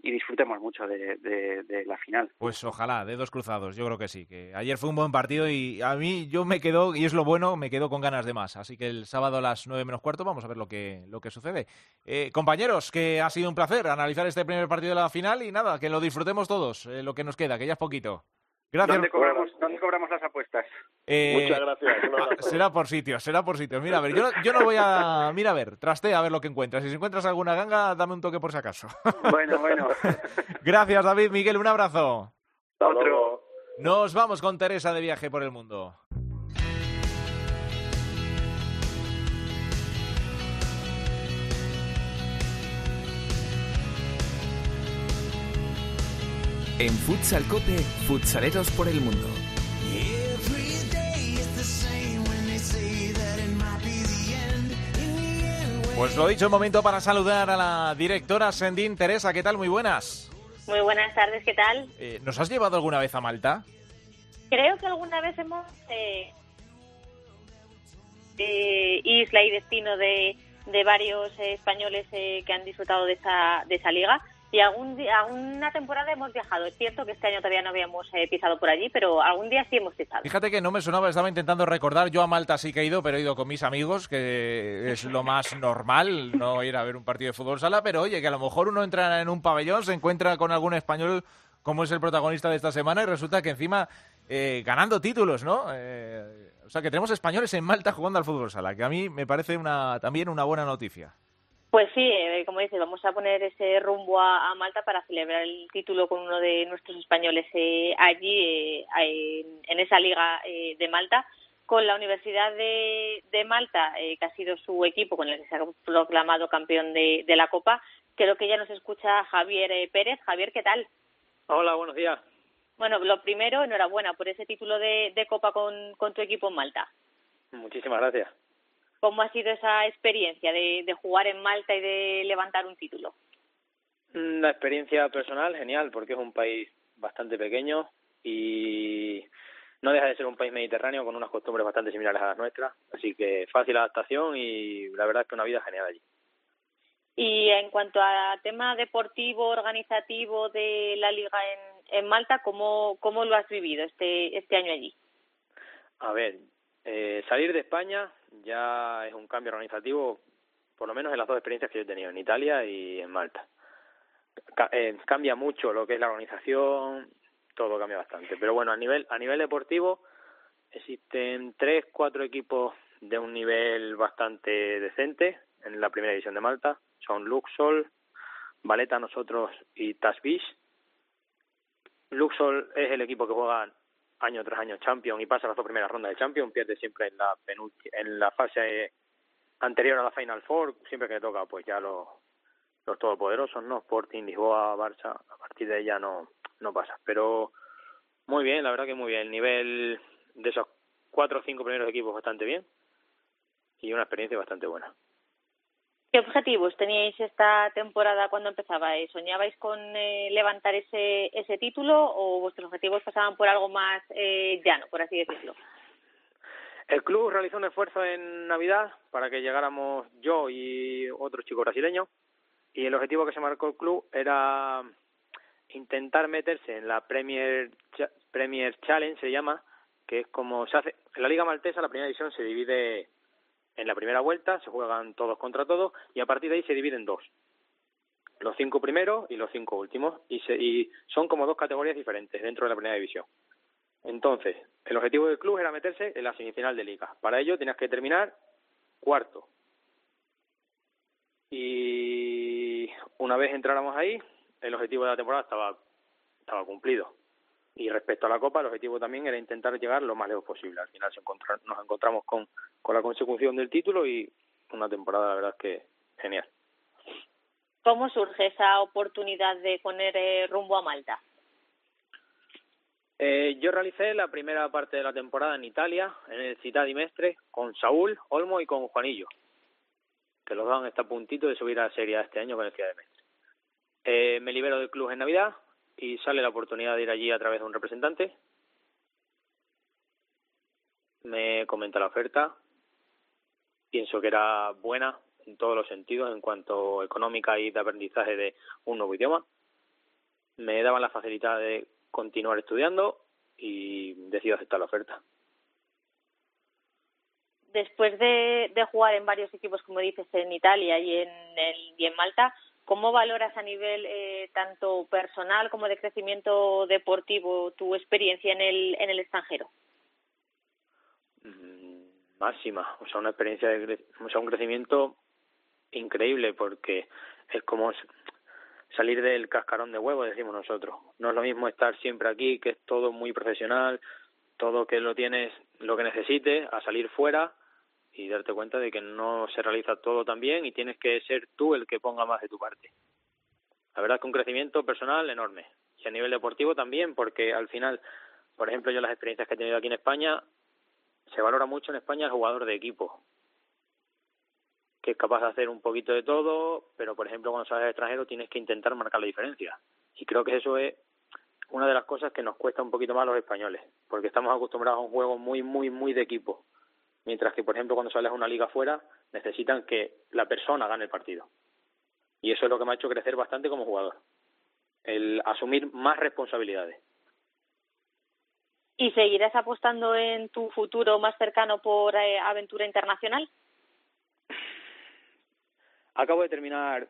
y disfrutemos mucho de, la final. Pues ojalá, dedos cruzados, yo creo que sí. Que ayer fue un buen partido y a mí yo me quedo, y es lo bueno, me quedo con ganas de más. Así que el sábado a las nueve menos cuarto vamos a ver lo que, lo que sucede. Eh, compañeros, que ha sido un placer analizar este primer partido de la final y nada, que lo disfrutemos todos, eh, lo que nos queda, que ya es poquito. Gracias. ¿Dónde cobramos, cobramos las apuestas? Eh, Muchas gracias. será por sitios, será por sitios. Mira, a ver, yo, yo no voy a... Mira, a ver, trastea a ver lo que encuentras. Si encuentras alguna ganga, dame un toque por si acaso. Bueno, bueno. gracias, David. Miguel, un abrazo. Otro. Nos vamos con Teresa de viaje por el mundo. En Futsal Cope, futsaleros por el mundo. Pues lo dicho, momento para saludar a la directora Sendín. Teresa, ¿qué tal? Muy buenas. Muy buenas tardes, ¿qué tal? Eh, ¿Nos has llevado alguna vez a Malta? Creo que alguna vez hemos... Eh, isla y destino de, de varios eh, españoles que han disfrutado de esa, de esa liga y algún día, alguna temporada hemos viajado. Es cierto que este año todavía no habíamos eh, pisado por allí, pero algún día sí hemos pisado. Fíjate que no me sonaba, estaba intentando recordar. Yo a Malta sí que he ido, pero he ido con mis amigos, que es lo más normal, no ir a ver un partido de fútbol sala. Pero oye, que a lo mejor uno entra en un pabellón, se encuentra con algún español como es el protagonista de esta semana y resulta que encima eh, ganando títulos, ¿no? Eh, o sea, que tenemos españoles en Malta jugando al fútbol sala, que a mí me parece una, también una buena noticia. Pues sí, eh, como dices, vamos a poner ese rumbo a, Malta para celebrar el título con uno de nuestros españoles eh, allí, eh, en esa liga de Malta, con la Universidad de, Malta, que ha sido su equipo con el que se ha proclamado campeón de, la Copa. Creo que ya nos escucha Javier Pérez. Javier, ¿qué tal? Hola, buenos días. Bueno, lo primero, enhorabuena por ese título de, Copa con tu equipo en Malta. Muchísimas gracias. ¿Cómo ha sido esa experiencia de, jugar en Malta y de levantar un título? Una experiencia personal genial, porque es un país bastante pequeño y no deja de ser un país mediterráneo con unas costumbres bastante similares a las nuestras. Así que fácil adaptación y la verdad es que una vida genial allí. Y en cuanto a tema deportivo, organizativo de la liga en, en Malta, ¿cómo, ¿cómo lo has vivido este, este año allí? A ver, eh, salir de España ya es un cambio organizativo, por lo menos en las dos experiencias que yo he tenido, en Italia y en Malta. Eh, cambia mucho lo que es la organización, todo cambia bastante. Pero bueno, a nivel, a nivel deportivo existen tres, cuatro equipos de un nivel bastante decente en la primera división de Malta. Son Luxol, Valeta nosotros y Tasbish. Luxol es el equipo que juega año tras año champion y pasa las dos primeras rondas de champion, pierde siempre en la en la fase anterior a la Final Four, siempre que toca pues ya los, los todopoderosos, ¿no? Sporting, Lisboa, Barça, a partir de ella no, no pasa. Pero muy bien, la verdad que muy bien. El nivel de esos cuatro o cinco primeros equipos bastante bien y una experiencia bastante buena. ¿Qué objetivos teníais esta temporada cuando empezabais? ¿Soñabais con eh, levantar ese, ese título o vuestros objetivos pasaban por algo más eh, llano, por así decirlo? El club realizó un esfuerzo en Navidad para que llegáramos yo y otro chico brasileño y el objetivo que se marcó el club era intentar meterse en la Premier Premier Challenge se llama, que es como se hace en la Liga Maltesa la primera división se divide en la primera vuelta se juegan todos contra todos y a partir de ahí se dividen dos. Los cinco primeros y los cinco últimos. Y, se, y son como dos categorías diferentes dentro de la primera división. Entonces, el objetivo del club era meterse en la semifinal de liga. Para ello tenías que terminar cuarto. Y una vez entráramos ahí, el objetivo de la temporada estaba, estaba cumplido. Y respecto a la Copa, el objetivo también era intentar llegar lo más lejos posible. Al final nos encontramos con, con la consecución del título y una temporada, la verdad, que genial. ¿Cómo surge esa oportunidad de poner eh, rumbo a Malta? Eh, yo realicé la primera parte de la temporada en Italia, en el Città di Mestre, con Saúl, Olmo y con Juanillo, que los dan está a puntito de subir a la Serie este año con el Città di Mestre. Eh, me libero del club en Navidad, y sale la oportunidad de ir allí a través de un representante. Me comenta la oferta. Pienso que era buena en todos los sentidos, en cuanto económica y de aprendizaje de un nuevo idioma. Me daban la facilidad de continuar estudiando y decido aceptar la oferta. Después de, de jugar en varios equipos, como dices, en Italia y en, y en Malta, ¿Cómo valoras a nivel eh, tanto personal como de crecimiento deportivo tu experiencia en el, en el extranjero? Mm, máxima, o sea, una experiencia, de, o sea, un crecimiento increíble porque es como salir del cascarón de huevo, decimos nosotros. No es lo mismo estar siempre aquí, que es todo muy profesional, todo que lo tienes lo que necesites, a salir fuera y darte cuenta de que no se realiza todo tan bien y tienes que ser tú el que ponga más de tu parte. La verdad es que un crecimiento personal enorme y a nivel deportivo también, porque al final, por ejemplo, yo las experiencias que he tenido aquí en España, se valora mucho en España el jugador de equipo, que es capaz de hacer un poquito de todo, pero por ejemplo cuando sales al extranjero tienes que intentar marcar la diferencia. Y creo que eso es una de las cosas que nos cuesta un poquito más a los españoles, porque estamos acostumbrados a un juego muy, muy, muy de equipo mientras que, por ejemplo, cuando sales a una liga fuera, necesitan que la persona gane el partido. Y eso es lo que me ha hecho crecer bastante como jugador. el asumir más responsabilidades. ¿Y seguirás apostando en tu futuro más cercano por eh, aventura internacional? Acabo de terminar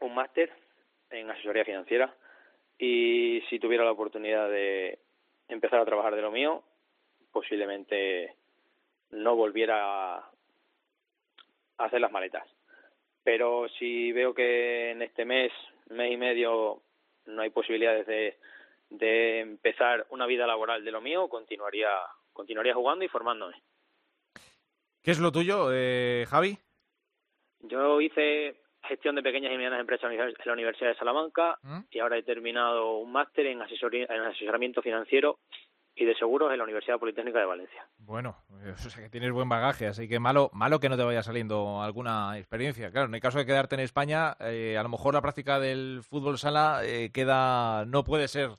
un máster en asesoría financiera y si tuviera la oportunidad de empezar a trabajar de lo mío, posiblemente no volviera a hacer las maletas. Pero si veo que en este mes, mes y medio, no hay posibilidades de, de empezar una vida laboral de lo mío, continuaría, continuaría jugando y formándome. ¿Qué es lo tuyo, eh, Javi? Yo hice gestión de pequeñas y medianas empresas en la Universidad de Salamanca ¿Mm? y ahora he terminado un máster en, asesoría- en asesoramiento financiero y de seguros en la Universidad Politécnica de Valencia. Bueno, o sea que tienes buen bagaje, así que malo, malo que no te vaya saliendo alguna experiencia. Claro, en el caso de quedarte en España, eh, a lo mejor la práctica del fútbol sala eh, queda, no puede ser.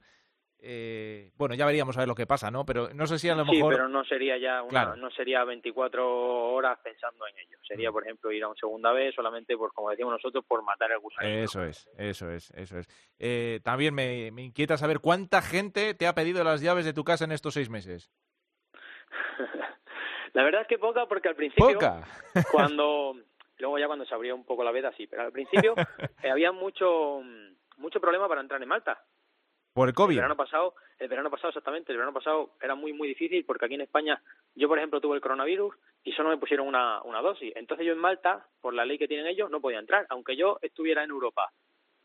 Eh, bueno, ya veríamos a ver lo que pasa, ¿no? Pero no sé si a lo Sí, mejor. pero no sería ya una, Claro. no sería 24 horas pensando en ello. Sería, Mm. por ejemplo, ir a un segunda vez solamente por, como decimos nosotros, por matar el gusano. Eso es, eso es, eso es. Eh, también me, me inquieta saber cuánta gente te ha pedido las llaves de tu casa en estos seis meses. La verdad es que poca, porque al principio, Poca. cuando luego ya cuando se abrió un poco la veda, sí, pero al principio eh, había mucho mucho problema para entrar en Malta. Por el verano pasado, el verano pasado exactamente, el verano pasado era muy muy difícil porque aquí en España yo por ejemplo tuve el coronavirus y solo me pusieron una, una dosis. Entonces yo en Malta, por la ley que tienen ellos, no podía entrar, aunque yo estuviera en Europa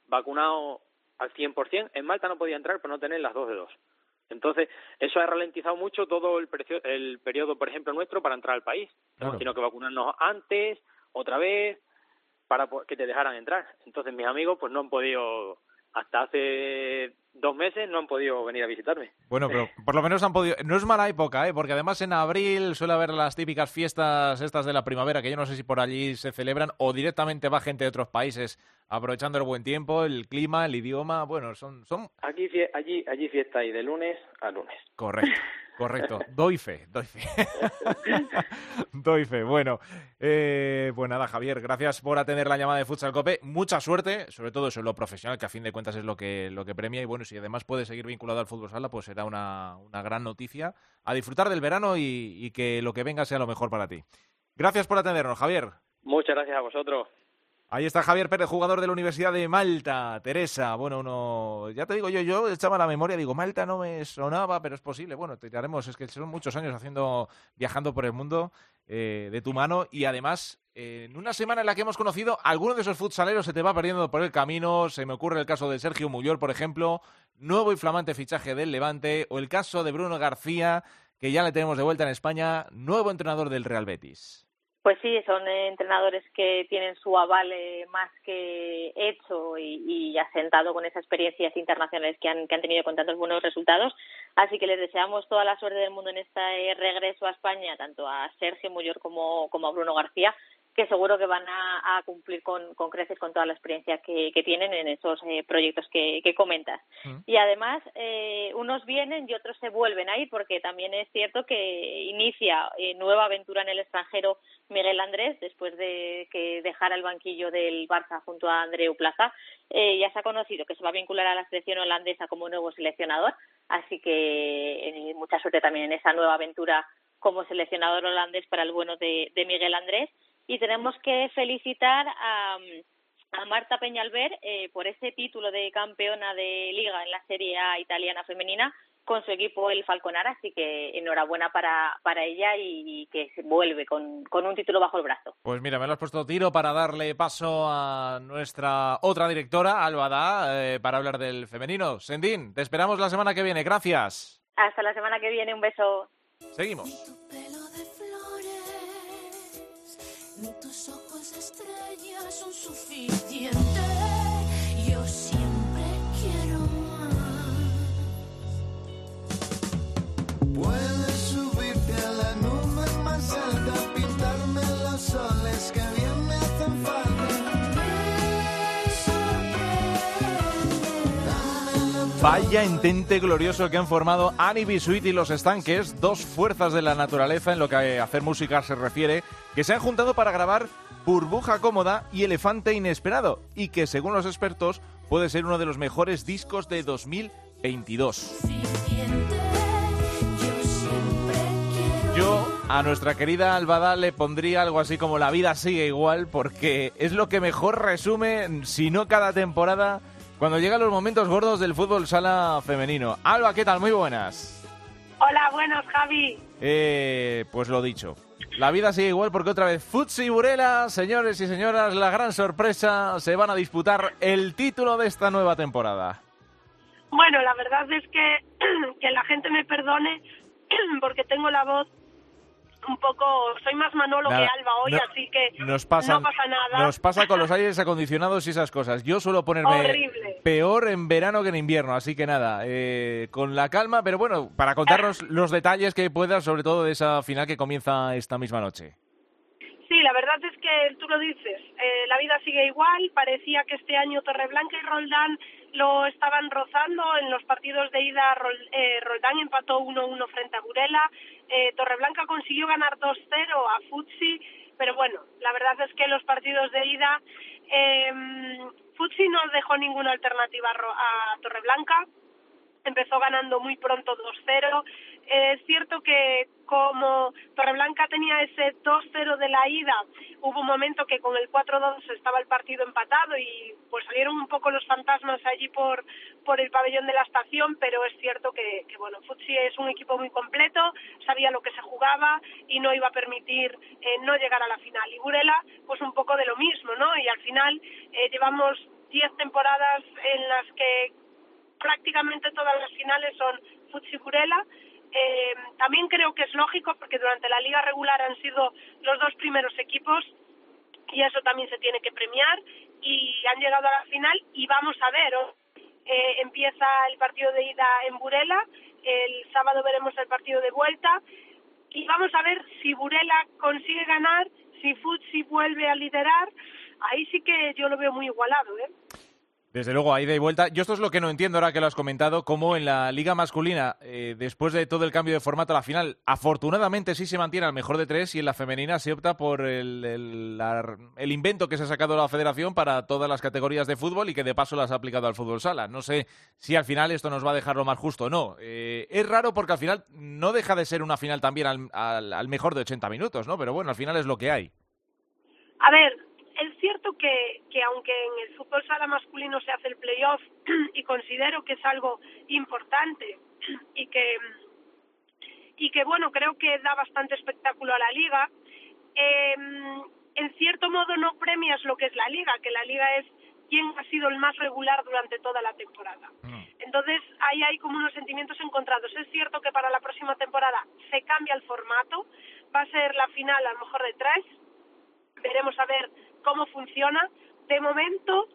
vacunado al 100%, en Malta no podía entrar por no tener las dos de dos. Entonces, eso ha ralentizado mucho todo el, precio- el periodo, por ejemplo, nuestro para entrar al país. Claro. Hemos tenido que vacunarnos antes, otra vez, para que te dejaran entrar. Entonces, mis amigos, pues no han podido, hasta hace dos meses, no han podido venir a visitarme. Bueno, pero por lo menos han podido. No es mala época, ¿eh? Porque además en abril suele haber las típicas fiestas estas de la primavera, que yo no sé si por allí se celebran o directamente va gente de otros países aprovechando el buen tiempo, el clima, el idioma. Bueno, son, son Aquí, allí, allí fiesta y de lunes a lunes. Correcto, correcto. Doy fe, doy fe. doy fe. Bueno, eh, pues nada, Javier, gracias por atender la llamada de Futsal Cope. Mucha suerte, sobre todo eso en lo profesional, que a fin de cuentas es lo que, lo que premia. Y bueno, si además puedes seguir vinculado al fútbol sala, pues será una, una gran noticia. A disfrutar del verano y que lo que venga sea lo mejor para ti. Gracias por atendernos, Javier. Muchas gracias a vosotros. Ahí está Javier Pérez, jugador de la Universidad de Malta. Teresa, bueno, uno, ya te digo yo, yo echaba la memoria, digo, Malta no me sonaba, pero es posible. Bueno, te haremos, es que son muchos años haciendo, viajando por el mundo eh, de tu mano y además en una semana en la que hemos conocido algunos de esos futsaleros se te va perdiendo por el camino. Se me ocurre el caso de Sergio Mullor, por ejemplo, nuevo y flamante fichaje del Levante, o el caso de Bruno García, que ya le tenemos de vuelta en España, nuevo entrenador del Real Betis. Pues sí, son entrenadores que tienen su aval eh, más que hecho y, y asentado con esas experiencias internacionales que han, tenido con tantos buenos resultados. Así que les deseamos toda la suerte del mundo en este regreso a España, tanto a Sergio Mullor como, como a Bruno García, que seguro que van a, a cumplir con, con creces con toda la experiencia que, que tienen en esos eh, proyectos que, que comentas. Mm. Y además, eh, unos vienen y otros se vuelven a ir, porque también es cierto que inicia eh, nueva aventura en el extranjero Miguel Andrés, después de que dejara el banquillo del Barça junto a Andreu Plaza. Eh, ya se ha conocido que se va a vincular a la selección holandesa como nuevo seleccionador, así que eh, mucha suerte también en esa nueva aventura como seleccionador holandés para el bueno de, de Miguel Andrés. Y tenemos que felicitar a, a Marta Peñalver eh, por ese título de campeona de liga en la Serie A italiana femenina con su equipo el Falconara, así que enhorabuena para, para ella y, y que se vuelve con, con un título bajo el brazo. Pues mira, me lo has puesto tiro para darle paso a nuestra otra directora, Albada, eh, para hablar del femenino. Sendín, te esperamos la semana que viene. Gracias. Hasta la semana que viene, un beso. Seguimos. Ni tus ojos de estrellas son suficientes. Yo siempre quiero más. Puedes subirte a la nube más alta, pintarme los soles Vaya entente glorioso que han formado Annie Bisuit y los estanques, dos fuerzas de la naturaleza en lo que a hacer música se refiere, que se han juntado para grabar Burbuja Cómoda y Elefante Inesperado, y que según los expertos puede ser uno de los mejores discos de 2022. Yo a nuestra querida Albada le pondría algo así como La vida sigue igual porque es lo que mejor resume, si no cada temporada, cuando llegan los momentos gordos del fútbol sala femenino. Alba, ¿qué tal? Muy buenas. Hola, buenas, Javi. Eh, pues lo dicho. La vida sigue igual porque otra vez Futsi y Burela, señores y señoras, la gran sorpresa, se van a disputar el título de esta nueva temporada. Bueno, la verdad es que que la gente me perdone porque tengo la voz un poco, soy más Manolo Nada, que Alba hoy, no- así que Nos no pasa nada. Nos pasa con los aires acondicionados y esas cosas. Yo suelo ponerme Horrible. peor en verano que en invierno, así que nada, eh, con la calma, pero bueno, para contarnos los detalles que puedas, sobre todo de esa final que comienza esta misma noche. Sí, la verdad es que tú lo dices, eh, la vida sigue igual, parecía que este año Torreblanca y Roldán lo estaban rozando, en los partidos de ida eh, Roldán empató 1-1 frente a Burela, eh, Torreblanca consiguió ganar 2-0 a Futsi, pero bueno, la verdad es que los partidos de ida, eh, Futsi no dejó ninguna alternativa a Torreblanca, empezó ganando muy pronto 2-0. Eh, es cierto que como Torreblanca tenía ese 2-0 de la ida, hubo un momento que con el 4-2 estaba el partido empatado y pues salieron un poco los fantasmas allí por, por el pabellón de la estación, pero es cierto que, que bueno, Futsi es un equipo muy completo, sabía lo que se jugaba y no iba a permitir eh, no llegar a la final. Y Burela, pues un poco de lo mismo, ¿no? Y al final eh, llevamos 10 temporadas en las que prácticamente todas las finales son Futsi Burela. Eh, también creo que es lógico porque durante la liga regular han sido los dos primeros equipos y eso también se tiene que premiar y han llegado a la final y vamos a ver. Eh, empieza el partido de ida en Burela, el sábado veremos el partido de vuelta y vamos a ver si Burela consigue ganar, si Futsi vuelve a liderar, ahí sí que yo lo veo muy igualado, ¿eh? Desde luego, ahí de vuelta. Yo esto es lo que no entiendo ahora que lo has comentado, como en la liga masculina, eh, después de todo el cambio de formato a la final, afortunadamente sí se mantiene al mejor de tres y en la femenina se opta por el, el- el invento que se ha sacado la federación para todas las categorías de fútbol y que de paso las ha aplicado al fútbol sala. No sé si al final esto nos va a dejar lo más justo o no. Eh, es raro porque al final no deja de ser una final también al, al- al mejor de 80 minutos, ¿no? Pero bueno, al final es lo que hay. A ver, que, que aunque en el fútbol sala masculino se hace el playoff y considero que es algo importante y que y que bueno creo que da bastante espectáculo a la liga eh, en cierto modo no premias lo que es la liga que la liga es quién ha sido el más regular durante toda la temporada. Entonces ahí hay como unos sentimientos encontrados. Es cierto que para la próxima temporada se cambia el formato va a ser la final a lo mejor de tres veremos a ver cómo funciona. De momento,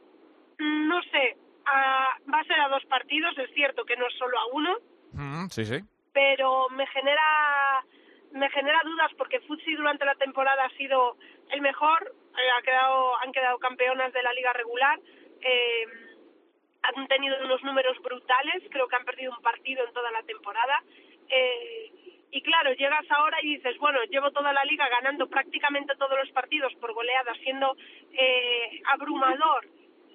no sé, a- va a ser a dos partidos, es cierto que no es solo a uno, Mm, sí, sí. pero me genera me genera dudas porque Futsi durante la temporada ha sido el mejor, eh, ha quedado, han quedado campeonas de la liga regular, eh, han tenido unos números brutales, creo que han perdido un partido en toda la temporada. eh, y claro, llegas ahora y dices, bueno, llevo toda la liga ganando prácticamente todos los partidos por goleada, siendo eh, abrumador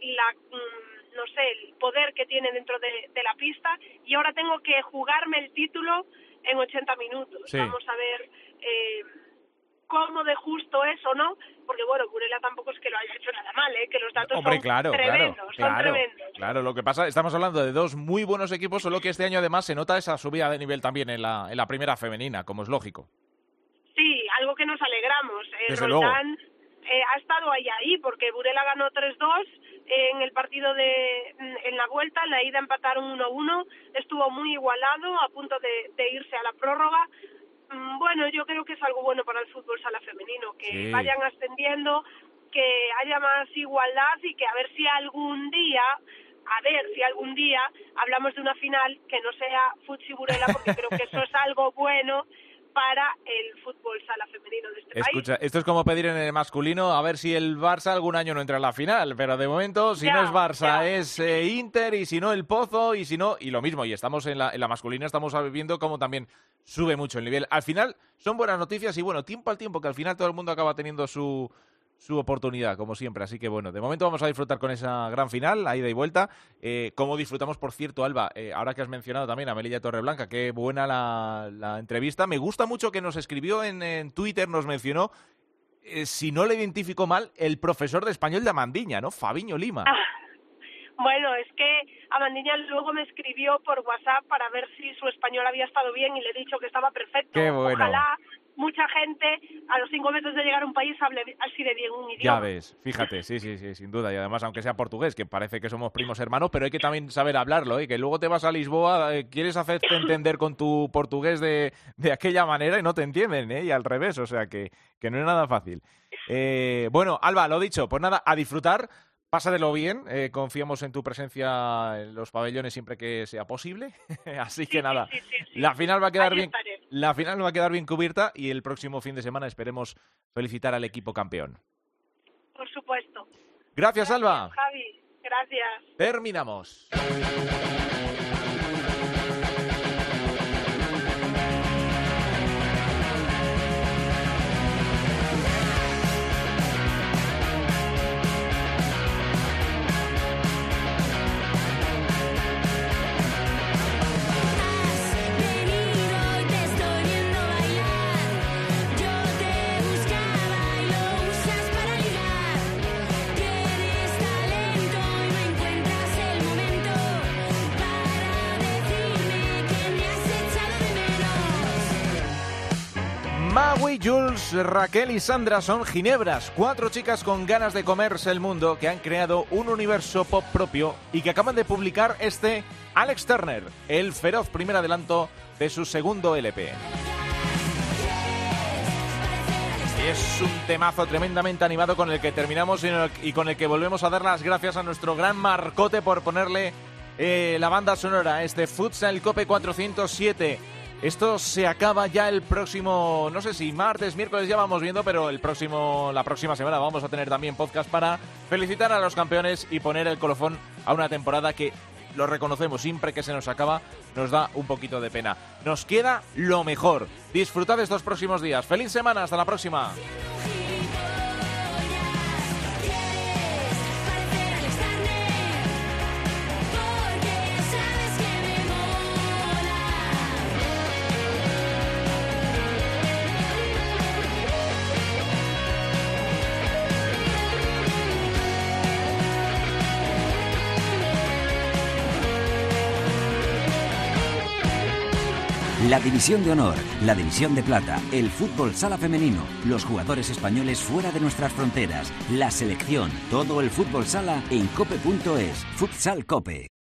la, mm, no sé, el poder que tiene dentro de, de la pista y ahora tengo que jugarme el título en 80 minutos. Sí. Vamos a ver eh, cómo de justo es o no, porque bueno, Burela tampoco es que lo haya hecho nada mal, ¿eh? que los datos Hombre, son claro, tremendos, claro, son claro, tremendos. claro. Lo que pasa, estamos hablando de dos muy buenos equipos, solo que este año además se nota esa subida de nivel también en la, en la primera femenina, como es lógico. Sí, algo que nos alegramos. Eh, Desde luego. Eh, ha estado ahí ahí porque Burela ganó 3-2 en el partido de en la vuelta, en la ida empataron 1-1, estuvo muy igualado, a punto de, de irse a la prórroga. Mm, Bueno, yo creo que es algo bueno para el fútbol sala femenino, que Sí. vayan ascendiendo, que haya más igualdad y que a ver si algún día, a ver si algún día hablamos de una final que no sea Futsi Burela, porque creo que eso es algo bueno para el fútbol sala femenino de este país. Escucha, esto es como pedir en el masculino a ver si el Barça algún año no entra en la final, pero de momento, si Ya, no es Barça, ya. es eh, Inter, y si no el Pozo, y si no, y lo mismo, y estamos en la, en la masculina, estamos viendo cómo también sube mucho el nivel. Al final, son buenas noticias y bueno, tiempo al tiempo, que al final todo el mundo acaba teniendo su, su oportunidad, como siempre. Así que bueno, de momento vamos a disfrutar con esa gran final, a ida y vuelta. Eh, como disfrutamos, por cierto, Alba, eh, ahora que has mencionado también a Melilla Torreblanca, qué buena la, la entrevista. Me gusta mucho que nos escribió en, en Twitter, nos mencionó, eh, si no le identifico mal, el profesor de español de Amandiña, ¿no? Fabiño Lima. Ah, Bueno, es que Amandiña luego me escribió por WhatsApp para ver si su español había estado bien y le he dicho que estaba perfecto. Qué bueno. Ojalá mucha gente a los cinco meses de llegar a un país hable así de bien un Ya idioma. ves, fíjate, sí, sí, sí, sin duda. Y además, aunque sea portugués, que parece que somos primos hermanos, pero hay que también saber hablarlo, ¿eh? Que luego te vas a Lisboa, eh, quieres hacerte entender con tu portugués de, de aquella manera y no te entienden, ¿eh? Y al revés, o sea que, que no es nada fácil. Eh, bueno, Alba, lo dicho, pues nada, a disfrutar. Pásatelo bien, eh, confiamos en tu presencia en los pabellones siempre que sea posible. Así que nada, sí, sí, sí. la final va a quedar Ahí bien, estaré. la final va a quedar bien cubierta y el próximo fin de semana esperemos felicitar al equipo campeón. Por supuesto. Gracias, Alba. Javi, gracias. Terminamos. Jules, Raquel y Sandra son ginebras, cuatro chicas con ganas de comerse el mundo que han creado un universo pop propio y que acaban de publicar este Alex Turner, el feroz primer adelanto de su segundo LP. Es un temazo tremendamente animado con el que terminamos y con el que volvemos a dar las gracias a nuestro gran Marcote por ponerle eh, la banda sonora este Futsal Cope 407. Esto se acaba ya el próximo, no sé si martes, miércoles ya vamos viendo, pero el próximo, la próxima semana vamos a tener también podcast para felicitar a los campeones y poner el colofón a una temporada que lo reconocemos, siempre que se nos acaba nos da un poquito de pena. Nos queda lo mejor. Disfrutad estos próximos días. Feliz semana, hasta la próxima. La división de honor, la división de plata, el fútbol sala femenino, los jugadores españoles fuera de nuestras fronteras, la selección, todo el fútbol sala en cope.es. Futsal Cope.